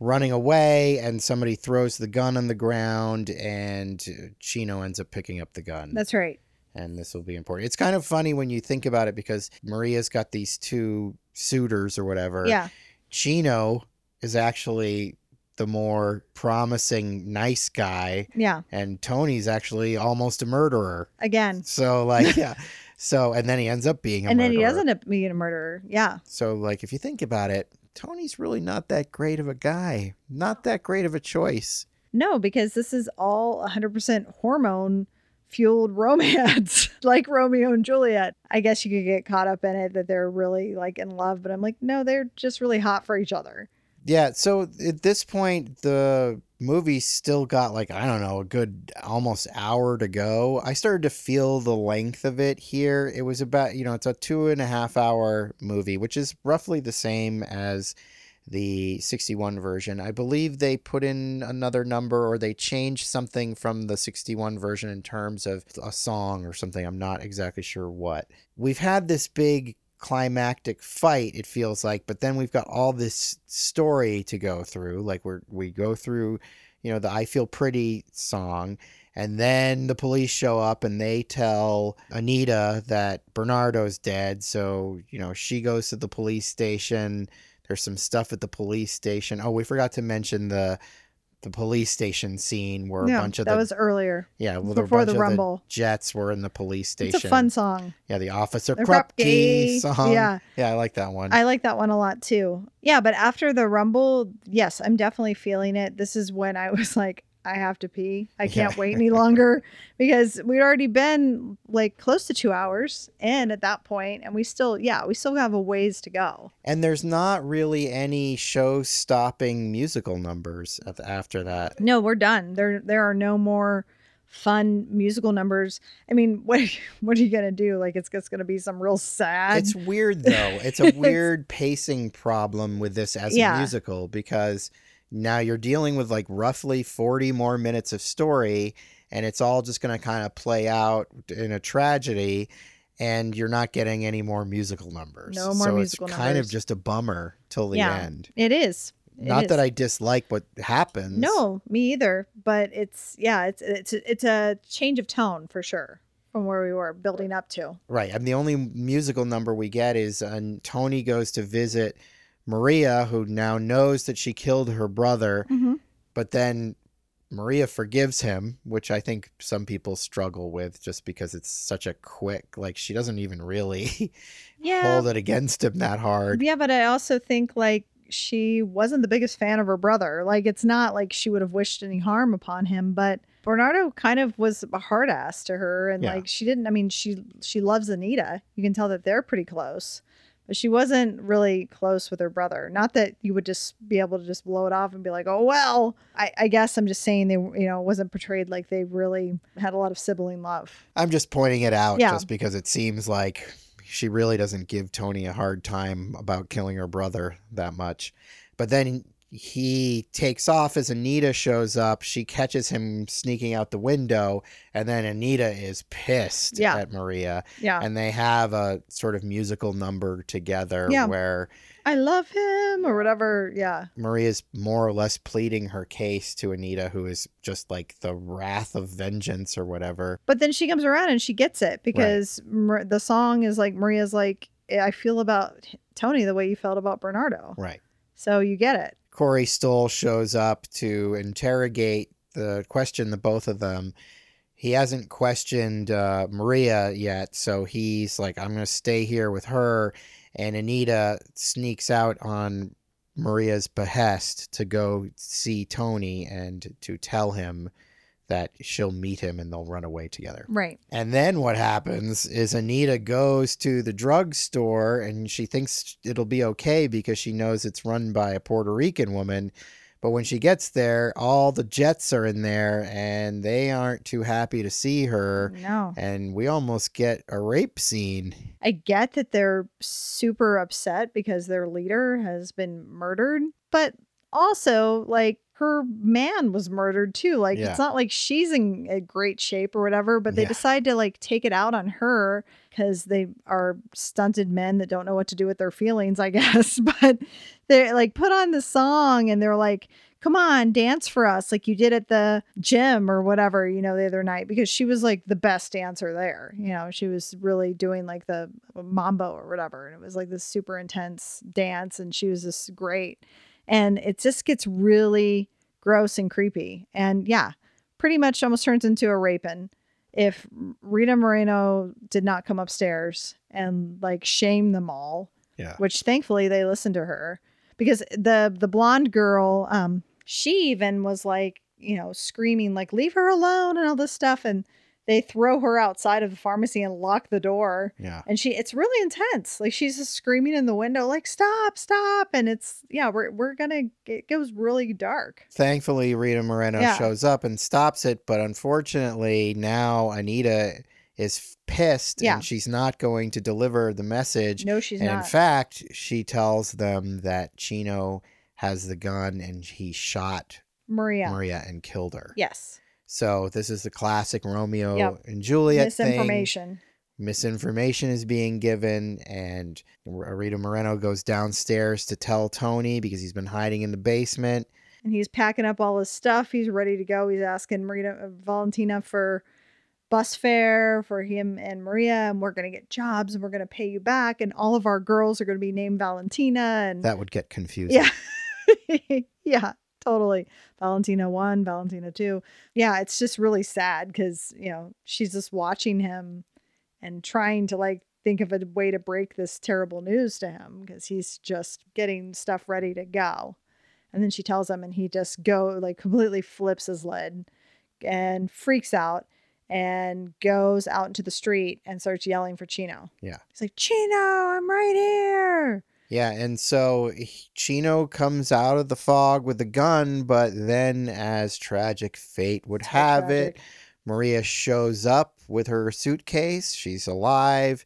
running away, and somebody throws the gun on the ground, and uh, Chino ends up picking up the gun. That's right. and this will be important. It's kind of funny when you think about it because Maria's got these two suitors or whatever. Yeah. Chino is actually the more promising, nice guy, Yeah. and Tony's actually almost a murderer. Again. So, like, yeah. So, and then he ends up being a And then he murderer. does end up being a murderer. Yeah. So, like, if you think about it, Tony's really not that great of a guy, not that great of a choice. No, because this is all 100% hormone fueled romance, [LAUGHS] like Romeo and Juliet. I guess you could get caught up in it that they're really like in love, but I'm like, no, they're just really hot for each other. Yeah, so at this point, the movie still got like, I don't know, a good almost hour to go. I started to feel the length of it here. It was about, you know, it's a two and a half hour movie, which is roughly the same as the 61 version. I believe they put in another number or they changed something from the 61 version in terms of a song or something. I'm not exactly sure what. We've had this big climactic fight it feels like but then we've got all this story to go through like we're we go through you know the i feel pretty song and then the police show up and they tell anita that bernardo's dead so you know she goes to the police station. There's some stuff at the police station. Oh we forgot to mention the the police station scene where a bunch of that the was earlier. yeah well before the Rumble. jets were in the police station It's a fun song. yeah, the Officer The Krupke Krupke, song. yeah. yeah, I like that one. I like that one a lot too. Yeah, but after the Rumble, yes, I'm definitely feeling it. This is when I [LAUGHS] was like, I have to pee. I can't wait any [LAUGHS] longer because we'd already been like close to two hours in at that point, and we still, yeah, we still have a ways to go. and there's not really any show-stopping musical numbers after that. No, we're done. There, there are no more fun musical numbers. I mean, [LAUGHS] what, what are you gonna do? Like, it's just gonna be some real sad. It's weird though. It's a [LAUGHS] weird pacing problem with this as Yeah. a musical because now you're dealing with like roughly 40 more minutes of story and it's all just going to kind of play out in a tragedy and you're not getting any more musical numbers. No more so musical it's kind of just a bummer till the Yeah. end. It is. It Not that I dislike what happens. No, me either. But it's yeah, it's it's it's a change of tone for sure from where we were building up to. Right. And the only musical number we get is uh, Tony goes to visit Maria, who now knows that she killed her brother, Mm-hmm. but then Maria forgives him, which I think some people struggle with just because it's such a quick, like, she doesn't even really [LAUGHS] Yeah, hold it against him that hard. yeah, but I also think like she wasn't the biggest fan of her brother. Like it's not like she would have wished any harm upon him, but Bernardo kind of was a hard ass to her, and Yeah. like she didn't. I mean, she she loves Anita. You can tell that they're pretty close. But she wasn't really close with her brother. Not that you would just be able to just blow it off and be like, "Oh well." I, I guess I'm just saying they, you know, wasn't portrayed like they really had a lot of sibling love. I'm just pointing it out Yeah. just because it seems like she really doesn't give Tony a hard time about killing her brother that much. But then he takes off as Anita shows up. She catches him sneaking out the window, and then Anita is pissed Yeah. at Maria. Yeah, And they have a sort of musical number together Yeah. where I love him or whatever. Yeah, Maria's more or less pleading her case to Anita, who is just like the wrath of vengeance or whatever. but then she comes around and she gets it because Mar- the song is like Maria's like, I feel about Tony the way you felt about Bernardo. Right. So you get it. Corey Stoll shows up to interrogate the question the both of them. He hasn't questioned uh, Maria yet, so he's like, "I'm going to stay here with her." And Anita sneaks out on Maria's behest to go see Tony and to tell him that she'll meet him and they'll run away together. Right. And then what happens is Anita goes to the drugstore and she thinks it'll be okay because she knows it's run by a Puerto Rican woman. But when she gets there, all the Jets are in there and they aren't too happy to see her. No. And we almost get a rape scene. I get that they're super upset because their leader has been murdered, but also like her man was murdered too. Like Yeah. it's not like she's in a great shape or whatever, but they Yeah. decide to like take it out on her because they are stunted men that don't know what to do with their feelings, I [LAUGHS] guess. But they like put on the song and they're like, come on, dance for us like you did at the gym or whatever, you know, the other night because she was like the best dancer there. You know, she was really doing like the uh, mambo or whatever. And it was like this super intense dance and she was just great. And it just gets really gross and creepy. And yeah, pretty much almost turns into a raping if Rita Moreno did not come upstairs and like shame them all Yeah. which thankfully they listened to her because the the blonde girl um she even was like you know screaming like leave her alone and all this stuff and they throw her outside of the pharmacy and lock the door Yeah. and she it's really intense like she's just screaming in the window like stop stop and it's yeah we're, we're gonna it goes really dark Thankfully, Rita Moreno Yeah. shows up and stops it, but unfortunately, now Anita is pissed Yeah. and she's not going to deliver the message. no she's and not in fact, she tells them that Chino has the gun and he shot maria Maria and killed her. yes So this is the classic Romeo Yep. and Juliet thing. misinformation Misinformation is being given, and Rita Moreno goes downstairs to tell Tony because he's been hiding in the basement. and he's packing up all his stuff. He's ready to go. He's asking Marina uh, Valentina for bus fare for him and Maria, and we're gonna get jobs and we're gonna pay you back, and all of our girls are gonna be named Valentina, and That would get confusing. yeah, [LAUGHS] yeah, totally. Valentina one, Valentina two. Yeah, it's just really sad because you know she's just watching him and trying to like think of a way to break this terrible news to him because he's just getting stuff ready to go. And then she tells him, and he just go like completely flips his lid and freaks out and goes out into the street and starts yelling for Chino. Yeah. He's like, Chino, I'm right here. Yeah, and so Chino comes out of the fog with a gun, but then, as tragic fate would So have it. Maria shows up with her suitcase. She's alive.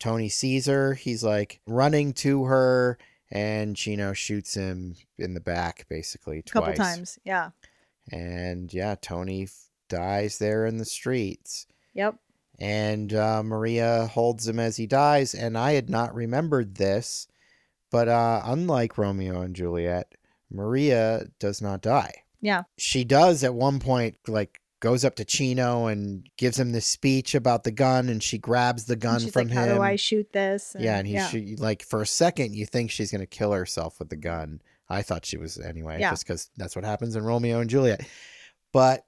Tony sees her. He's like running to her, and Chino shoots him in the back, basically A couple twice. times. Yeah. And yeah, Tony f- dies there in the streets. Yep. and uh, Maria holds him as he dies. And I had not remembered this, but uh, unlike Romeo and Juliet, Maria does not die. Yeah. She does at one point, like goes up to Chino and gives him this speech about the gun, and she grabs the gun she's from like, him. How do I shoot this? yeah, and he yeah. she, like for a second you think she's gonna kill herself with the gun. I thought she was anyway, Yeah. just because that's what happens in Romeo and Juliet. But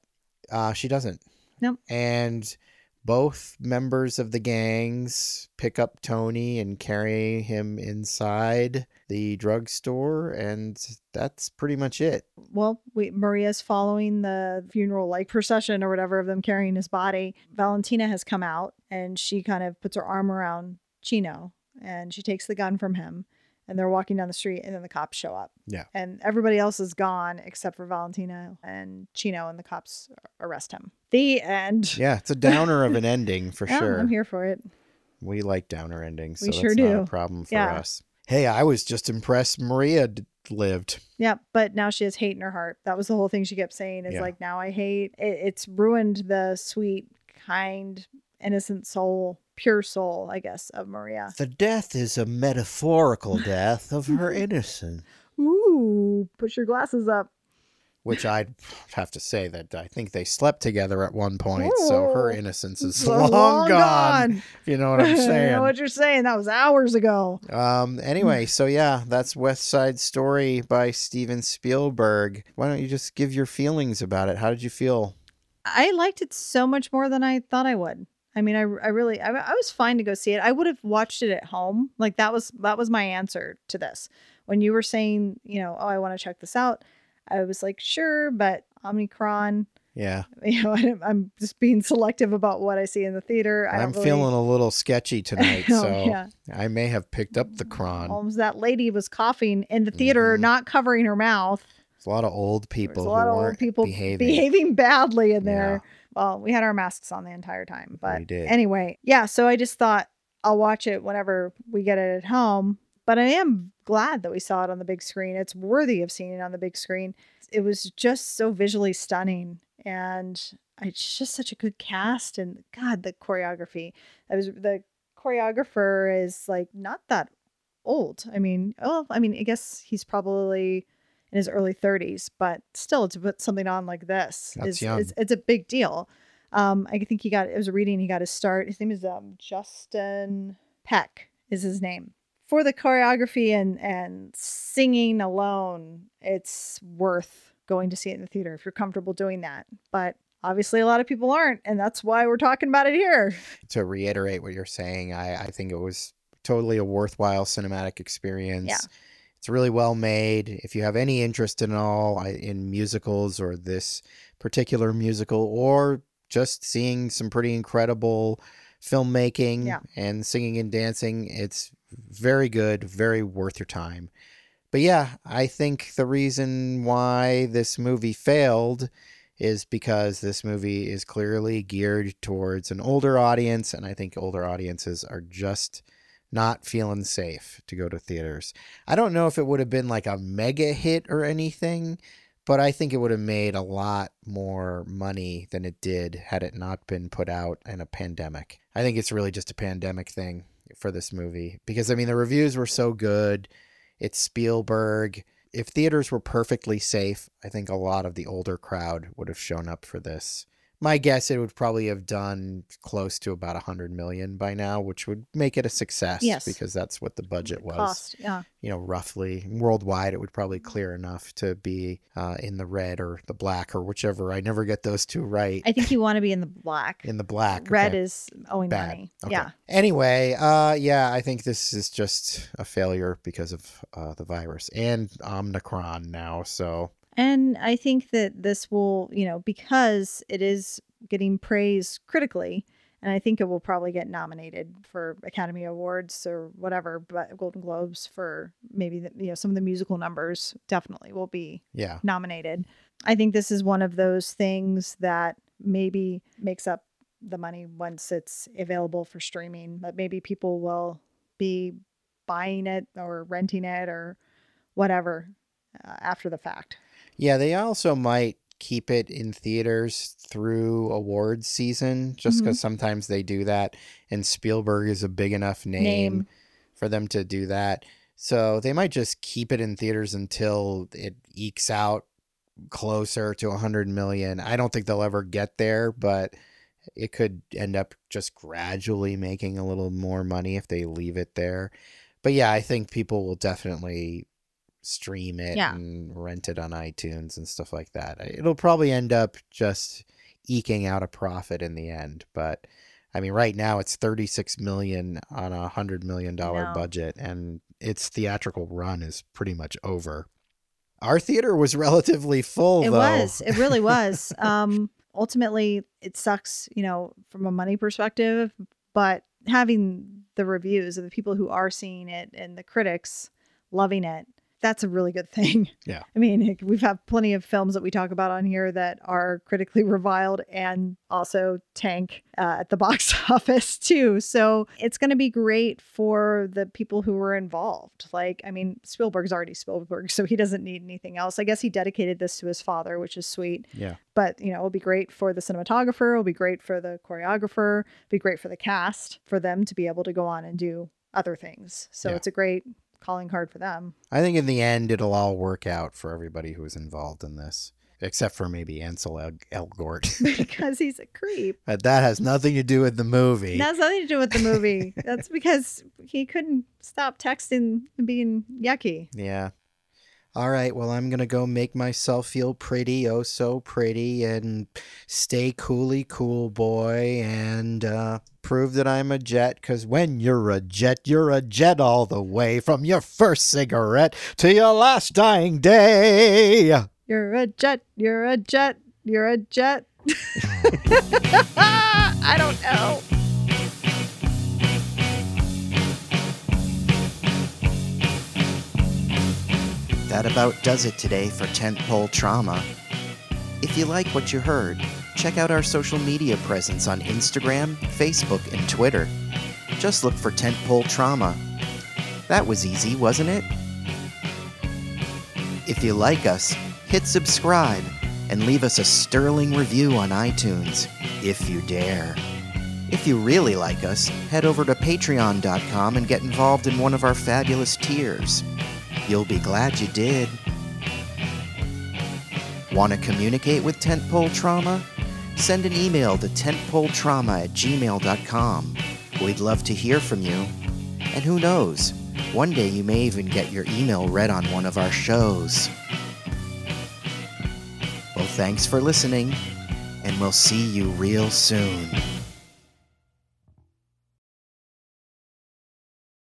uh, she doesn't. Nope. And both members of the gangs pick up Tony and carry him inside the drugstore, and that's pretty much it. well, we, Maria's following the funeral like procession or whatever of them carrying his body. Valentina has come out and she kind of puts her arm around Chino and she takes the gun from him and they're walking down the street and then the cops show up. Yeah. And everybody else is gone except for Valentina and Chino and the cops arrest him. The end. [LAUGHS] Yeah, it's a downer of an ending for Yeah, sure. I'm here for it. We like downer endings, so We that's sure not a do. problem for Yeah. us. Hey, I was just impressed Maria d- lived. Yeah, but now she has hate in her heart. That was the whole thing she kept saying is Yeah. like, now I hate. It, it's ruined the sweet, kind, innocent soul, pure soul, I guess, of Maria. The death is a metaphorical [LAUGHS] death of her [LAUGHS] innocence. Ooh, put your glasses up. which I'd [SIGHS] have to say that I think they slept together at one point, so her innocence is [LAUGHS] So long, gone, If you know what I'm I know saying. what you're saying. That was hours ago. Um. Anyway, so yeah, that's West Side Story by Steven Spielberg. Why don't you just give your feelings about it? How did you feel? I liked it so much more than I thought I would. I mean, I, I really, I, I was fine to go see it. I would have watched it at home. Like that was that was my answer to this. When you were saying, you know, oh, I want to check this out, I was like, sure, but Omicron, Yeah, [LAUGHS] you know, I, I'm just being selective about what I see in the theater. I I'm really, feeling a little sketchy [LAUGHS] tonight, Oh, so yeah. I may have picked up the cron. That lady was coughing in the theater, Mhm. not covering her mouth. There's a lot of old people was a lot who of old people behaving. behaving badly in Yeah. Well, we had our masks on the entire time, but anyway, yeah. So I just thought I'll watch it whenever we get it at home. But I am glad that we saw it on the big screen. It's worthy of seeing it on the big screen. It was just so visually stunning, and it's just such a good cast. And God, the choreography. I was the choreographer is like not that old. I mean, oh, I mean, I guess he's probably in his early 30s, but still, to put something on like this is, is it's a big deal. Um, I think he got it was a reading. He got his start. His name is um, Justin Peck is his name. For the choreography and and singing alone, it's worth going to see it in the theater if you're comfortable doing that. But obviously, a lot of people aren't, and that's why we're talking about it here. [LAUGHS] to reiterate what you're saying, I, I think it was totally a worthwhile cinematic experience. Yeah. It's really well made. If you have any interest in all in musicals or this particular musical, or just seeing some pretty incredible filmmaking Yeah. and singing and dancing, it's very good, very worth your time. But yeah, I think the reason why this movie failed is because this movie is clearly geared towards an older audience, and I think older audiences are just not feeling safe to go to theaters. I don't know if it would have been like a mega hit or anything, but I think it would have made a lot more money than it did had it not been put out in a pandemic. I think it's really just a pandemic thing for this movie because I mean the reviews were so good. It's Spielberg. If theaters were perfectly safe, I think a lot of the older crowd would have shown up for this. My guess it would probably have done close to about 100 million by now, which would make it a success Yes. because that's what the budget was Cost, yeah. you know, roughly worldwide, it would probably clear enough to be uh, in the red or the black or whichever. I never get those two right. I think you want to be in the black. in the black, Red okay. is owing bad. money. Okay. Yeah. Anyway, uh, yeah, I think this is just a failure because of uh, the virus and Omicron now. So And I think that this will, you know, because it is getting praised critically, and I think it will probably get nominated for Academy Awards or whatever, but Golden Globes for maybe the, you know some of the musical numbers definitely will be yeah, nominated. I think this is one of those things that maybe makes up the money once it's available for streaming. That maybe people will be buying it or renting it or whatever uh, after the fact. Yeah, they also might keep it in theaters through awards season just mm-hmm. because sometimes they do that and spielberg is a big enough name. Name. for them to do that. So they might just keep it in theaters until it ekes out closer to 100 million. I don't think they'll ever get there, but it could end up just gradually making a little more money if they leave it there. But yeah, I think people will definitely stream it Yeah. and rent it on iTunes and stuff like that. It'll probably end up just eking out a profit in the end, but I mean, right now it's 36 million on a hundred million dollar budget, and its theatrical run is pretty much over. Our theater was [LAUGHS] relatively full, It though. was. It really was. um, ultimately, it sucks, you know, from a money perspective, but having the reviews of the people who are seeing it and the critics loving it, that's a really good thing. [LAUGHS] Yeah. I mean, we've had plenty of films that we talk about on here that are critically reviled and also tank uh, at the [LAUGHS] box office too. So it's going to be great for the people who were involved. Like, I mean, Spielberg's already Spielberg, so he doesn't need anything else. I guess he dedicated this to his father, which is sweet. Yeah. But, you know, it'll be great for the cinematographer, it'll be great for the choreographer, it'll be great for the cast, for them to be able to go on and do other things. So Yeah. it's a great calling card for them. I think in the end, it'll all work out for everybody who was involved in this. except for maybe Ansel El- Elgort. [LAUGHS] because [LAUGHS] he's a creep. but that has nothing to do with the movie. That has nothing to do with the movie. [LAUGHS] That's because he couldn't stop texting and being yucky. Yeah. All right. Well, I'm going to go make myself feel pretty, oh so pretty, and stay coolly cool, boy, and uh, prove that I'm a jet. Because when you're a jet, you're a jet all the way from your first cigarette to your last dying day. You're a jet. You're a jet. You're a jet. [LAUGHS] [LAUGHS] I don't know. That about does it today for Tentpole Trauma. If you like what you heard, check out our social media presence on Instagram, Facebook, and Twitter. Just look for Tentpole Trauma. That was easy, wasn't it? If you like us, hit subscribe and leave us a sterling review on iTunes, if you dare. If you really like us, head over to patreon.com and get involved in one of our fabulous tiers. You'll be glad you did. Want to communicate with Tentpole Trauma? Send an email to tentpoletrauma at gmail.com. We'd love to hear from you. And who knows, one day you may even get your email read on one of our shows. Well, thanks for listening, and we'll see you real soon.